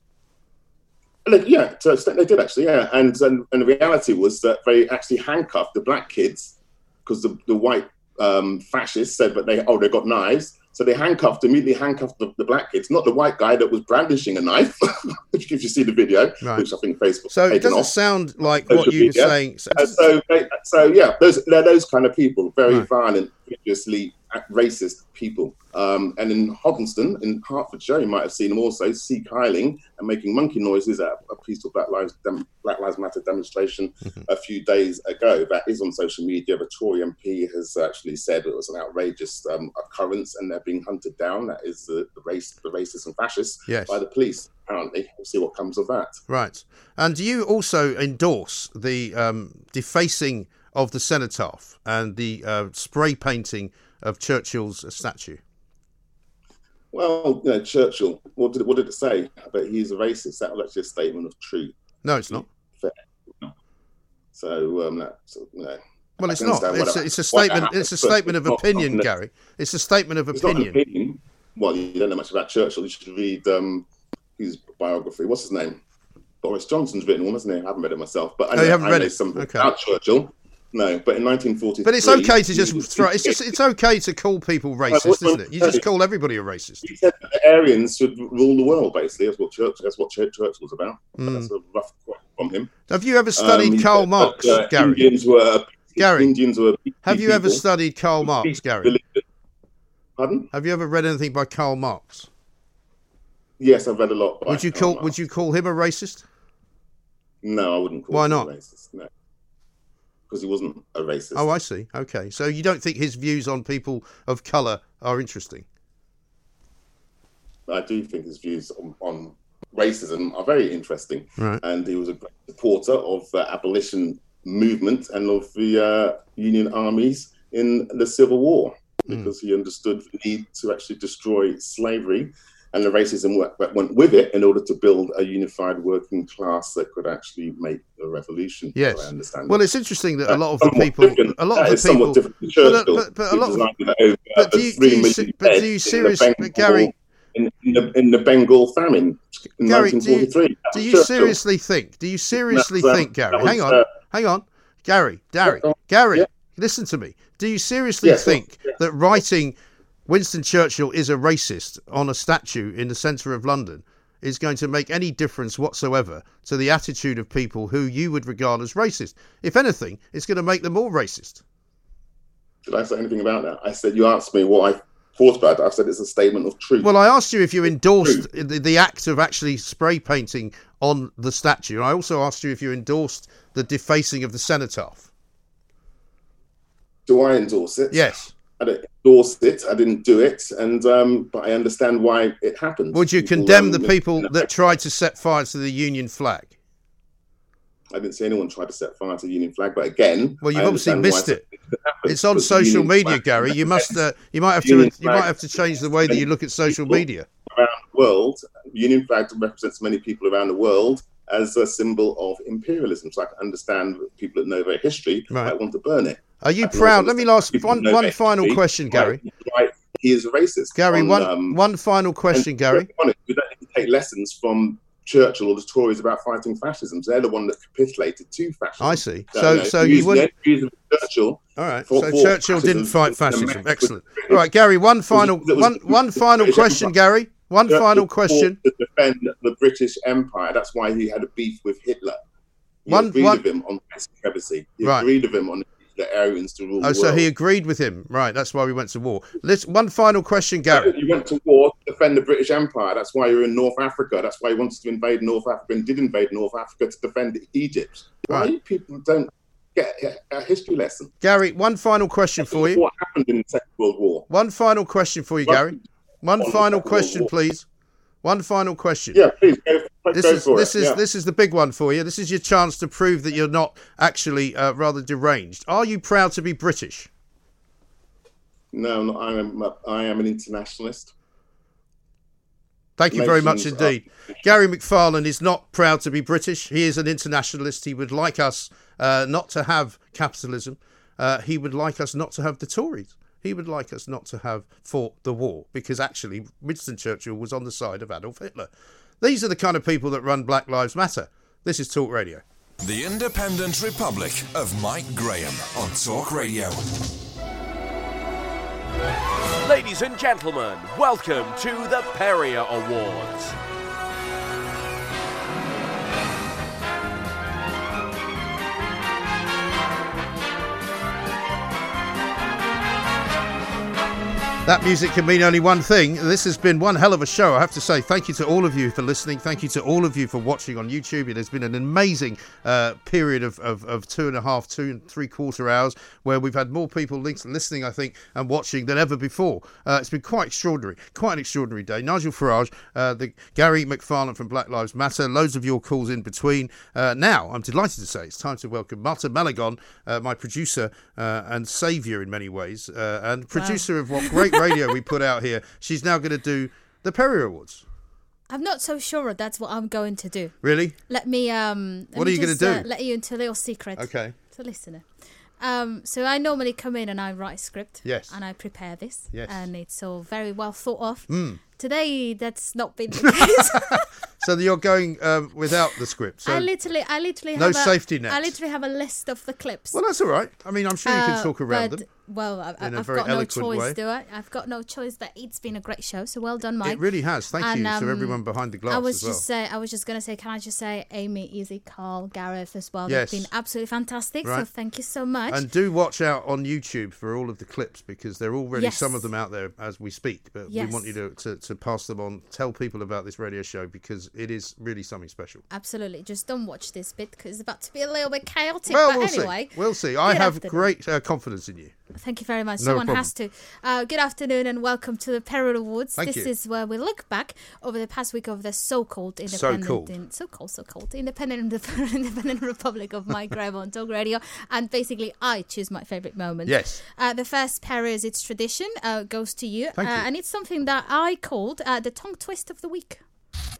Yeah, to they did actually. Yeah, and, and and the reality was that they actually handcuffed the black kids because the the white um, fascists said but they oh they got knives so they handcuffed, immediately handcuffed the, the, black kids, not the white guy that was brandishing a knife, (laughs) which if you see the video, right. which I think Facebook. So it doesn't off. sound like what you were saying. So, uh, so, so, yeah, those they're those kind of people, very right. violent, viciously racist people. Um, and in Hoddesdon, in Hertfordshire, you might have seen them also sieg heiling and making monkey noises at a peaceful Black Lives, Dem- Black Lives Matter demonstration mm-hmm. a few days ago. That is on social media. The Tory MP has actually said it was an outrageous um, occurrence and they're being hunted down. That is the, the race, the racists and fascists yes. by the police. Apparently, we'll see what comes of that. Right. And do you also endorse the um, defacing of the cenotaph and the uh, spray painting of Churchill's statue? Well, you know, Churchill, what did, what did it say? That he's a racist. That was actually a statement of truth. No, it's not. Fair. So, um, that's, you know, well, (laughs) it's not. It's a, it's a, statement. It's a statement of opinion, not, Gary. It's a statement of opinion. opinion. Well, you don't know much about Churchill. You should read um, his biography. What's his name? Boris Johnson's written one, hasn't he? I haven't read it myself, but I know, oh, you haven't I read know it? something okay. about Churchill. No, but in 1943. But it's okay to just throw. It's just (laughs) it's okay to call people racist, isn't it? You just call everybody a racist. He said the Aryans should rule the world. Basically, that's what church. That's what church, church was about. Mm. That's a rough quote from him. Have you ever studied um, Karl Marx, uh, Gary? Indians were. Gary, Indians were. Have you ever studied Karl Marx, Gary? Pardon? Have you ever read anything by Karl Marx? Yes, I've read a lot. would you call Would you call him a racist? No, I wouldn't call. Why not? racist. No because he wasn't a racist. Oh, I see. Okay, so you don't think his views on people of colour are interesting? I do think his views on, on racism are very interesting, right. and he was a great supporter of the abolition movement and of the uh, Union armies in the Civil War hmm. because mm. he understood the need to actually destroy slavery and the racism that went with it in order to build a unified working class that could actually make a revolution. Yes, I understand. Well, it's interesting that a lot of the people, a lot of the people, but, but, but, a lot of, but do you, do you, but do you seriously, Gary? In, in, the, in the Bengal famine in Gary, 1943. Do you, do you seriously think? Do you seriously uh, think, Gary? Was, hang on, uh, hang on, Gary, Gary, Gary. Yeah. Listen to me. Do you seriously think yeah. that writing Winston Churchill is a racist on a statue in the centre of London is going to make any difference whatsoever to the attitude of people who you would regard as racist. If anything, it's going to make them more racist. Did I say anything about that? I said you asked me what I thought about it. I've said it's a statement of truth. Well, I asked you if you endorsed the, the act of actually spray painting on the statue. I also asked you if you endorsed the defacing of the cenotaph. Do I endorse it? Yes. I don't endorse it. I didn't do it, and um, but I understand why it happened. Would you People, condemn um, the people that tried to set fire to the Union flag? I didn't see anyone try to set fire to the Union flag, but again, Well, you've obviously missed it. something could happen, It's on social media, flag Gary. You must. Uh, you might have to. You might have to change the way that you look at social media. around the world. Union flag represents many people around the world as a symbol of imperialism. So I can understand people that know their history Right. might want to burn it. Are you proud? Let me last one. One final history question, Gary. might- he is a racist. Gary, on, one um, one final question, Gary. honest, We don't need to take lessons from Churchill or the Tories about fighting fascism. They're the one that capitulated to fascism. I see. So, no, so you wouldn't. Churchill All right. fought So for Churchill didn't fight fascism. Excellent. All right, Gary. One final. was- One one final question, Empire. Gary. One Churchill final question. to defend the British Empire. That's why he had a beef with Hitler. He One- agreed one- with him on. He Right. agreed with him on the Aryans to rule Oh, so world. he agreed with him. Right. That's why we went to war. Let's. One final question, Gary. You went to war to defend the British Empire. That's why you're in North Africa. That's why he wanted to invade North Africa and did invade North Africa to defend Egypt. Why Right. people don't get a- history lesson? Gary, one final question for you. What happened in the Second World War? One final question for you, Gary. One final question, please. One final question. Yeah, please go, This is for this it. is yeah. this is the big one for you. This is your chance to prove that you're not actually uh, rather deranged. Are you proud to be British? No, I am. I am an internationalist. Thank you very much Nations are- indeed. Gary McFarlane is not proud to be British. He is an internationalist. He would like us uh, not to have capitalism. Uh, he would like us not to have the Tories. He would like us not to have fought the war because actually Winston Churchill was on the side of Adolf Hitler. These are the kind of people that run Black Lives Matter. This is Talk Radio. The Independent Republic of Mike Graham on Talk Radio. Ladies and gentlemen, welcome to the Perrier Awards. That music can mean only one thing. This has been one hell of a show. I have to say thank you to all of you for listening. Thank you to all of you for watching on YouTube. It has been an amazing uh, period of, of, of two and a half, two and three quarter hours where we've had more people listening, I think, and watching than ever before. Uh, it's been quite extraordinary, quite an extraordinary day. Nigel Farage, uh, the Gary McFarlane from Black Lives Matter, loads of your calls in between. Uh, now, I'm delighted to say it's time to welcome Marta Malagon, uh, my producer uh, and saviour in many ways, uh, and producer of what great radio we put out here. She's now going to do the Perrier Awards. I'm not so sure that's what I'm going to do. Really? Let me um. let What me are you gonna just, uh, do? let you into a little secret. Okay. To listener. Um, so I normally come in and I write a script. Yes. And I prepare this. Yes. And it's all very well thought of. Today that's not been the (laughs) case. So you're going um, without the script. So I literally, I literally No have a, safety net. I literally have a list of the clips. well, that's all right. I mean, I'm sure you can Uh, talk around but- them. Well, I, a very got no choice, way. do I? I've got no choice, but it's been a great show. So well done, Mike. It really has. Thank And, you to um, everyone behind the glass I was as well. just say, I was just gonna say, can I just say, Amy, Izzy, Carl, Gareth as well. Yes. They've been absolutely fantastic. So thank you so much. And do watch out on YouTube for all of the clips because there are already Yes. some of them out there as we speak. But we want you Yes. to, to, to pass them on, tell people about this radio show because it is really something special. Absolutely, just don't watch this bit because it's about to be a little bit chaotic. Well, but we'll anyway, see. We'll see. I have great uh, confidence in you. Thank you very much. No Someone problem. has to. Uh, good afternoon and welcome to the Perrier Awards. Thank this you. is where we look back over the past week of the so-called independent, So-called. in, so-called, so-called independent, (laughs) independent Republic of my (laughs) Graham on Talk Radio, and basically I choose my favorite moment. Yes. Uh, the first Perrier is its tradition uh, goes to you, uh, you. and it's something that I called uh, the tongue twist of the week.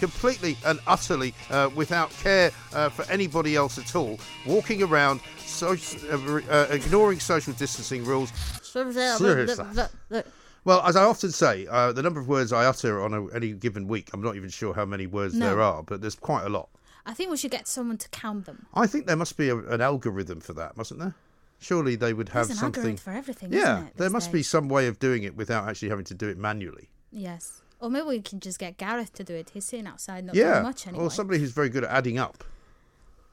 Completely and utterly uh, without care uh, for anybody else at all, walking around, so, uh, uh, ignoring social distancing rules. Seriously. Well, as I often say, uh, the number of words I utter on a, any given week, I'm not even sure how many words No. there are, but there's quite a lot. I think we should get someone to count them. I think there must be a, an algorithm for that, mustn't there? Surely they would have There's an something. algorithm for everything, yeah, isn't it, there must be some way of doing it without actually having to do it manually. Yes. Or maybe we can just get Gareth to do it. He's sitting outside, not yeah, doing much anyway. or somebody who's very good at adding up.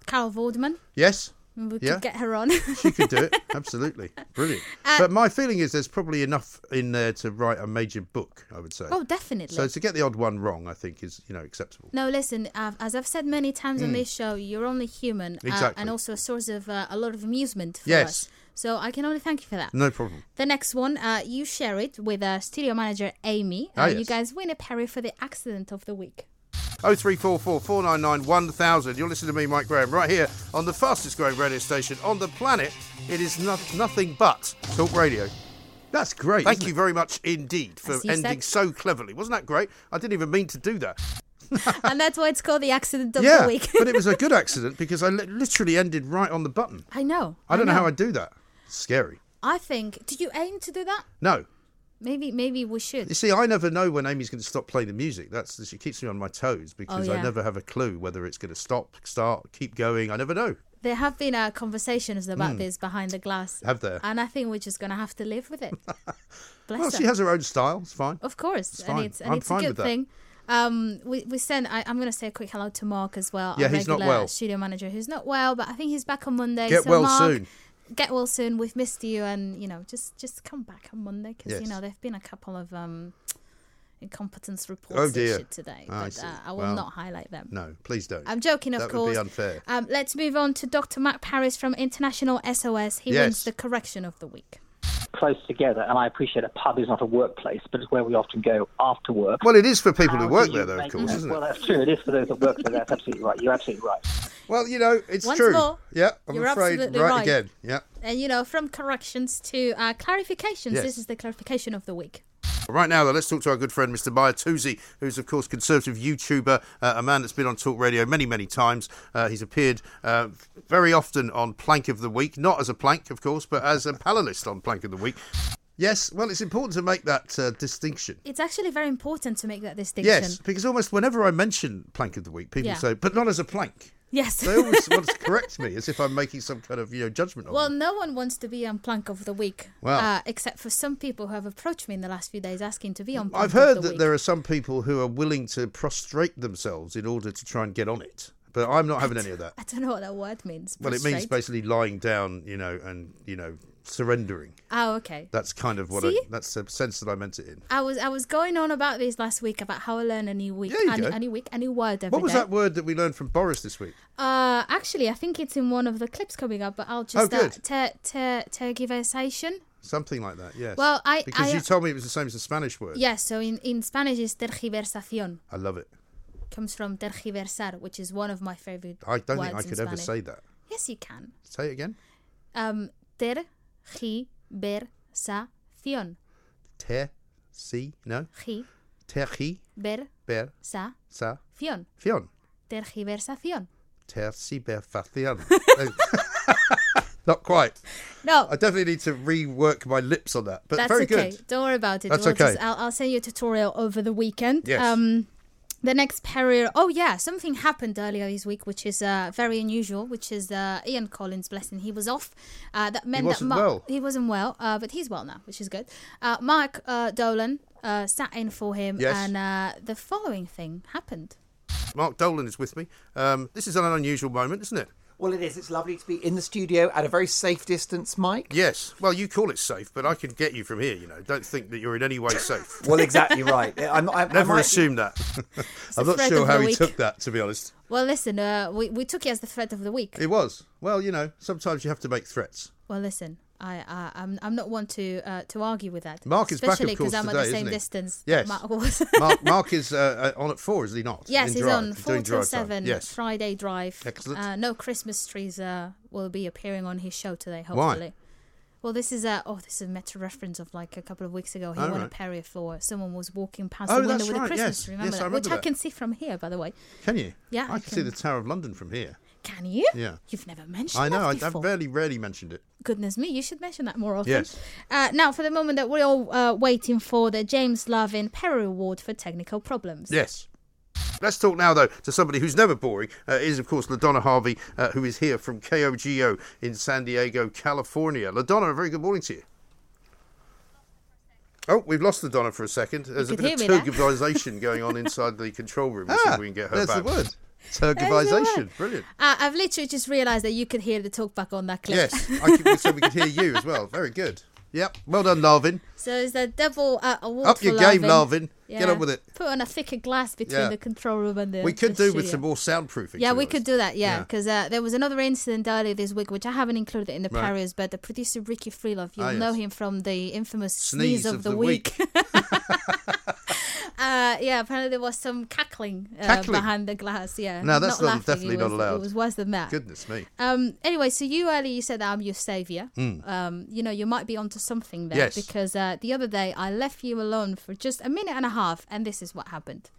Carol Vorderman. Yes, We Yeah. could get her on. She could do it. (laughs) Absolutely. Brilliant. Uh, but my feeling is there's probably enough in there to write a major book, I would say. oh, definitely. So to get the odd one wrong, I think is, you know, acceptable. No, listen. Uh, as I've said many times on this show, you're only human, uh. Exactly. and also a source of uh, a lot of amusement for Yes. us. So I can only thank you for that. No problem. The next one, uh, you share it with uh, studio manager Amy. Uh, Ah, You guys win a Perrier for the accident of the week. 0344 499 1000. You're listening to me, Mike Graham, right here on the fastest growing radio station on the planet. It is no- nothing but Talk Radio. That's great. Thank you it? very much indeed for ending said. so cleverly. Wasn't that great? I didn't even mean to do that. (laughs) and that's why it's called the accident of yeah, the week. but it was a good (laughs) accident because I li- literally ended right on the button. I know. I don't know how know. I do that. Scary. I think. Did you aim to do that? No. Maybe. Maybe we should. You see, I never know when Amy's going to stop playing the music. That's she keeps me on my toes because I Oh, yeah. never have a clue whether it's going to stop, start, keep going. I never know. There have been uh, conversations about Hmm. this behind the glass. Have there? And I think we're just gonna have to live with it. (laughs) Bless Well, her. she has her own style. It's fine. Of course, It's and it's and I'm it's a fine good with that. thing. Um, we we send. I, I'm going to say a quick hello to Mark as well. Yeah, our he's not regular well. Studio manager who's not well, but I think he's back on Monday. Get so well Mark, soon. Get well soon. We've missed you, and you know, just just come back on Monday because you know there've been a couple of um incompetence reports Oh, issued today, I but see. uh, I will Well, not highlight them. No, please don't. I'm joking, of that course. would be unfair. Um, let's move on to Dr. Matt Paris from International SOS. He Yes. wins the correction of the week. Close together, and I appreciate a pub is not a workplace, but it's where we often go after work. Well, it is for people who work there, though, of make- course, isn't it? Well, that's true. It is for those that work there. That's absolutely right. You're absolutely right. Well, you know, it's Once true. more, yeah, I'm you're afraid. absolutely right, right. again. Yeah. And you know, from corrections to uh, clarifications, Yes. this is the clarification of the week. Right now, though, let's talk to our good friend, Mr. Mahyar Tousi, who's, of course, conservative YouTuber, uh, a man that's been on Talk Radio many, many times. Uh, he's appeared uh, very often on Plank of the Week, not as a plank, of course, but as a panelist on Plank of the Week. Yes, well, it's important to make that uh, distinction. It's actually very important to make that distinction. Yes, because almost whenever I mention Plank of the Week, people Yeah. say, but not as a plank. Yes. They always (laughs) want to correct me as if I'm making some kind of you know judgment on Well, them. no one wants to be on Plank of the Week, Well. uh, except for some people who have approached me in the last few days asking to be on Plank I've heard the that Week. there are some people who are willing to prostrate themselves in order to try and get on it, but I'm not having any of that. I don't know what that word means. Well, it means prostrate. basically lying down, you know, and you know surrendering. Oh, okay. That's kind of what See? I, that's the sense that I meant it in. I was I was going on about this last week about how I learn a new week, There you a, go. a new week, a new word every What was day. that word that we learned from Boris this week? Uh, actually, I think it's in one of the clips coming up, but I'll just Oh, uh, good. ter- ter- tergiversation. Something like that, yes. Well, I- because I- you told me it was the same as the Spanish word. Yes, so in, in Spanish it's tergiversación. I love it. Comes from tergiversar, which is one of my favorite I don't think I could ever Spanish. say that. Yes, you can. Say it again. Um, tergiversación. Ter, si, no. Tergi, ber, Tergiversación. sa, Sa. fion. Tergiversación. Terciberfacion. (laughs) Not quite. No, I definitely need to rework my lips on that. But that's very okay. good. Don't worry about it. That's We'll okay. just- I'll, I'll send you a tutorial over the weekend. Yes. Um, the next period. Oh yeah, something happened earlier this week, which is uh, very unusual. Which is uh, Ian Collins, blessing he was off. Uh, that meant wasn't that Mark, well. He wasn't well, uh, but he's well now, which is good. Uh, Mark uh, Dolan uh, sat in for him, Yes. and uh, the following thing happened. Mark Dolan is with me. Um, this is an unusual moment, isn't it? Well, it is. It's lovely to be in the studio at a very safe distance, Mike. Yes. Well, you call it safe, but I can get you from here. You know, don't think that you're in any way (laughs) safe. Well, exactly right. (laughs) I'm I, I Never might- assume that. (laughs) I'm not sure how he week. took that, to be honest. Well, listen, uh, we we took it as the threat of the week. It was. Well, you know, sometimes you have to make threats. Well, listen, I, I I'm I'm not one to uh, to argue with that. Mark is especially course, I'm at today, the same distance. that Yes. Mark. (laughs) Mark, (laughs) Mark is uh, uh, on at four, is he not? yes, In he's drive, on four till seven. Yes. Friday drive. Excellent. Uh, no Christmas trees uh, will be appearing on his show today. Hopefully. Why? Well, this is a oh, this is a meta reference of like a couple of weeks ago. He Oh, won a right. Perrier for someone was walking past Oh, the window with a Christmas yes. tree. Remember Yes, I that? Which remember I can see from here, by the way. Can you? Yeah, I, I can see the Tower of London from here. Can you? Yeah. You've never mentioned. I know. I, before. barely, rarely mentioned it. Goodness me, you should mention that more often. Yes. Uh, now, for the moment that we're all uh, waiting for the James Lovin Perrier Award for Technical Problems. Yes. Let's talk now, though, to somebody who's never boring. Uh, is, of course, LaDonna Harvey, uh, who is here from KOGO in San Diego, California. LaDonna, a very good morning to you. Oh, we've lost LaDonna for a second. There's a bit of turgidization going on inside the control room. (laughs) We'll see Ah, if we can get her there's back. the word. Tergiversation. Brilliant. Uh, I've literally just realised that you could hear the talkback on that clip. Yes, I could, so we could hear you as well. Very good. Yep. Well done, Larvin. So it's the double uh, award Up your game, Larvin. Larvin. Get on with it. Put on a thicker glass between Yeah. the control room and the. We could the do with some more soundproofing. Yeah, we could do that. Yeah, Yeah. because uh, there was another incident earlier this week, which I haven't included in the Right. Perriers, but the producer Ricky Freelove, you'll Ah, know him from the infamous Sneeze sneeze, of, of the, the week. (laughs) uh, yeah, apparently there was some cackling, uh, Cackling? behind the glass. Yeah, No, that's not- laughing, definitely it not was, allowed. It was worse than that. Goodness me. Um. Anyway, so you earlier you said that I'm your savior. Mm. Um. You know, you might be onto something there Yes. because uh, the other day I left you alone for just a minute and a half, and this is what happened.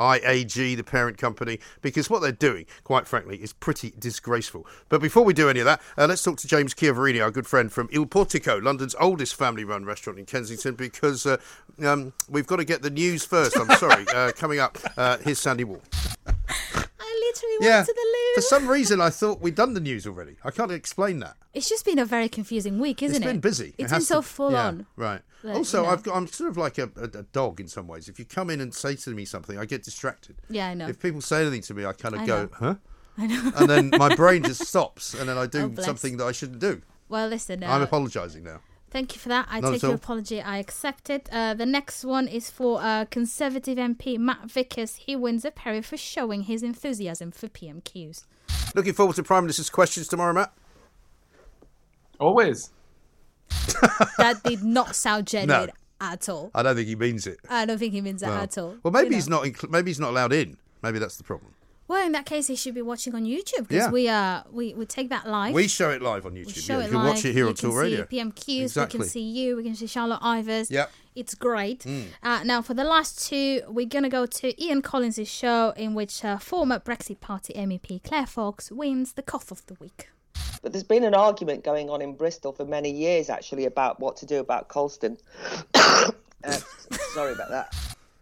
IAG, the parent company, because what they're doing, quite frankly, is pretty disgraceful. But before we do any of that, uh, let's talk to James Chiavarini, our good friend from Il Portico, London's oldest family-run restaurant in Kensington, because uh, um, we've got to get the news first. I'm sorry. (laughs) uh, coming up, uh, here's Sandy Wall. Literally Yeah. went to the loo. For some reason, I (laughs) thought we'd done the news already. I can't explain that. It's just been a very confusing week, isn't it's It's been busy. It It's has been so to- full yeah, on. Right. Like, also, you know. I've got, I'm sort of like a, a, a dog in some ways. If you come in and say to me something, I get distracted. Yeah, I know. If people say anything to me, I kind of I go, know. huh? I know. And then my brain just (laughs) stops, and then I Oh, do bless. something that I shouldn't do. Well, listen. Uh, I'm apologising now. Thank you for that. I Not take your apology. I accept it. Uh, the next one is for uh, Conservative MP Matt Vickers. He wins a Perrier for showing his enthusiasm for PMQs. Looking forward to Prime Minister's questions tomorrow, Matt. Always. (laughs) That did not sound genuine at all. I don't think he means it. I don't think he means that Well- at all. Well, maybe You he's know. not. Incl- maybe he's not allowed in. Maybe that's the problem. Well, in that case, he should be watching on YouTube because Yeah. we uh we, we take that live. We show it live on YouTube. We show yeah, it you can live. watch it here you on can Talk Radio. See PMQs. Exactly. We can see you. We can see Charlotte Ivers. Yep. It's great. Mm. Uh, now, for the last two, we're going to go to Ian Collins' show in which uh, former Brexit Party MEP Claire Fox wins the cough of the week. But there's been an argument going on in Bristol for many years, actually, about what to do about Colston. (coughs) uh, sorry about that.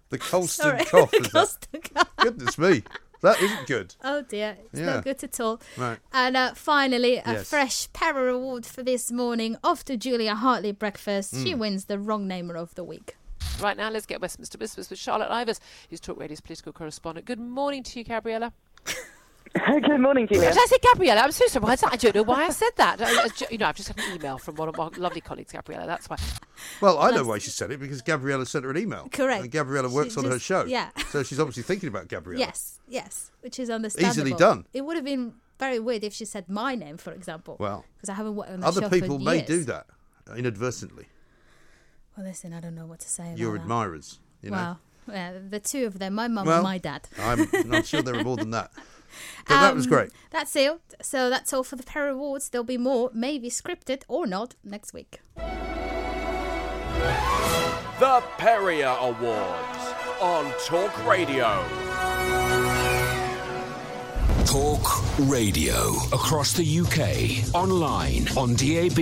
The Colston Sorry. cough. (laughs) Is that? Colston cough. Goodness me, that isn't good. (laughs) Oh dear, it's Yeah. not good at all. Right. And uh, finally, a Yes. fresh Perrier award for this morning. Off to Julia Hartley breakfast. She Mm. wins the wrong namer of the week. Right now, let's get Westminster Business with Charlotte Ivers, who's Talk Radio's political correspondent. Good morning to you, Gabriella. (laughs) Good morning, Julia. Did I say Gabriella? I'm so surprised. I don't know why I said that. I, I- you know, I've just had an email from one of my lovely colleagues, Gabriella. That's why. Well, I know why she said it because Gabriella sent her an email. Correct. And Gabriella works She on her show. yeah. So she's obviously thinking about Gabriella. Yes, yes, which is understandable. Easily done. It would have been very weird if she said my name, for example. Well, because I haven't worked on the Other people may years. do that inadvertently. Well, listen, I don't know what to say. About Your that. admirers, you know. Well, yeah, the two of them, my mum Well, and my dad. (laughs) I'm not sure there are more than that. But that was Um, great. That's it. So that's all for the Perrier Awards. There'll be more, maybe scripted or not, next week. The Perrier Awards on Talk Radio. Talk Radio across the UK, online, on DAB,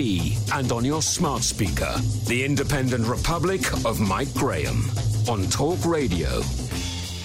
and on your smart speaker. The Independent Republic of Mike Graham on Talk Radio.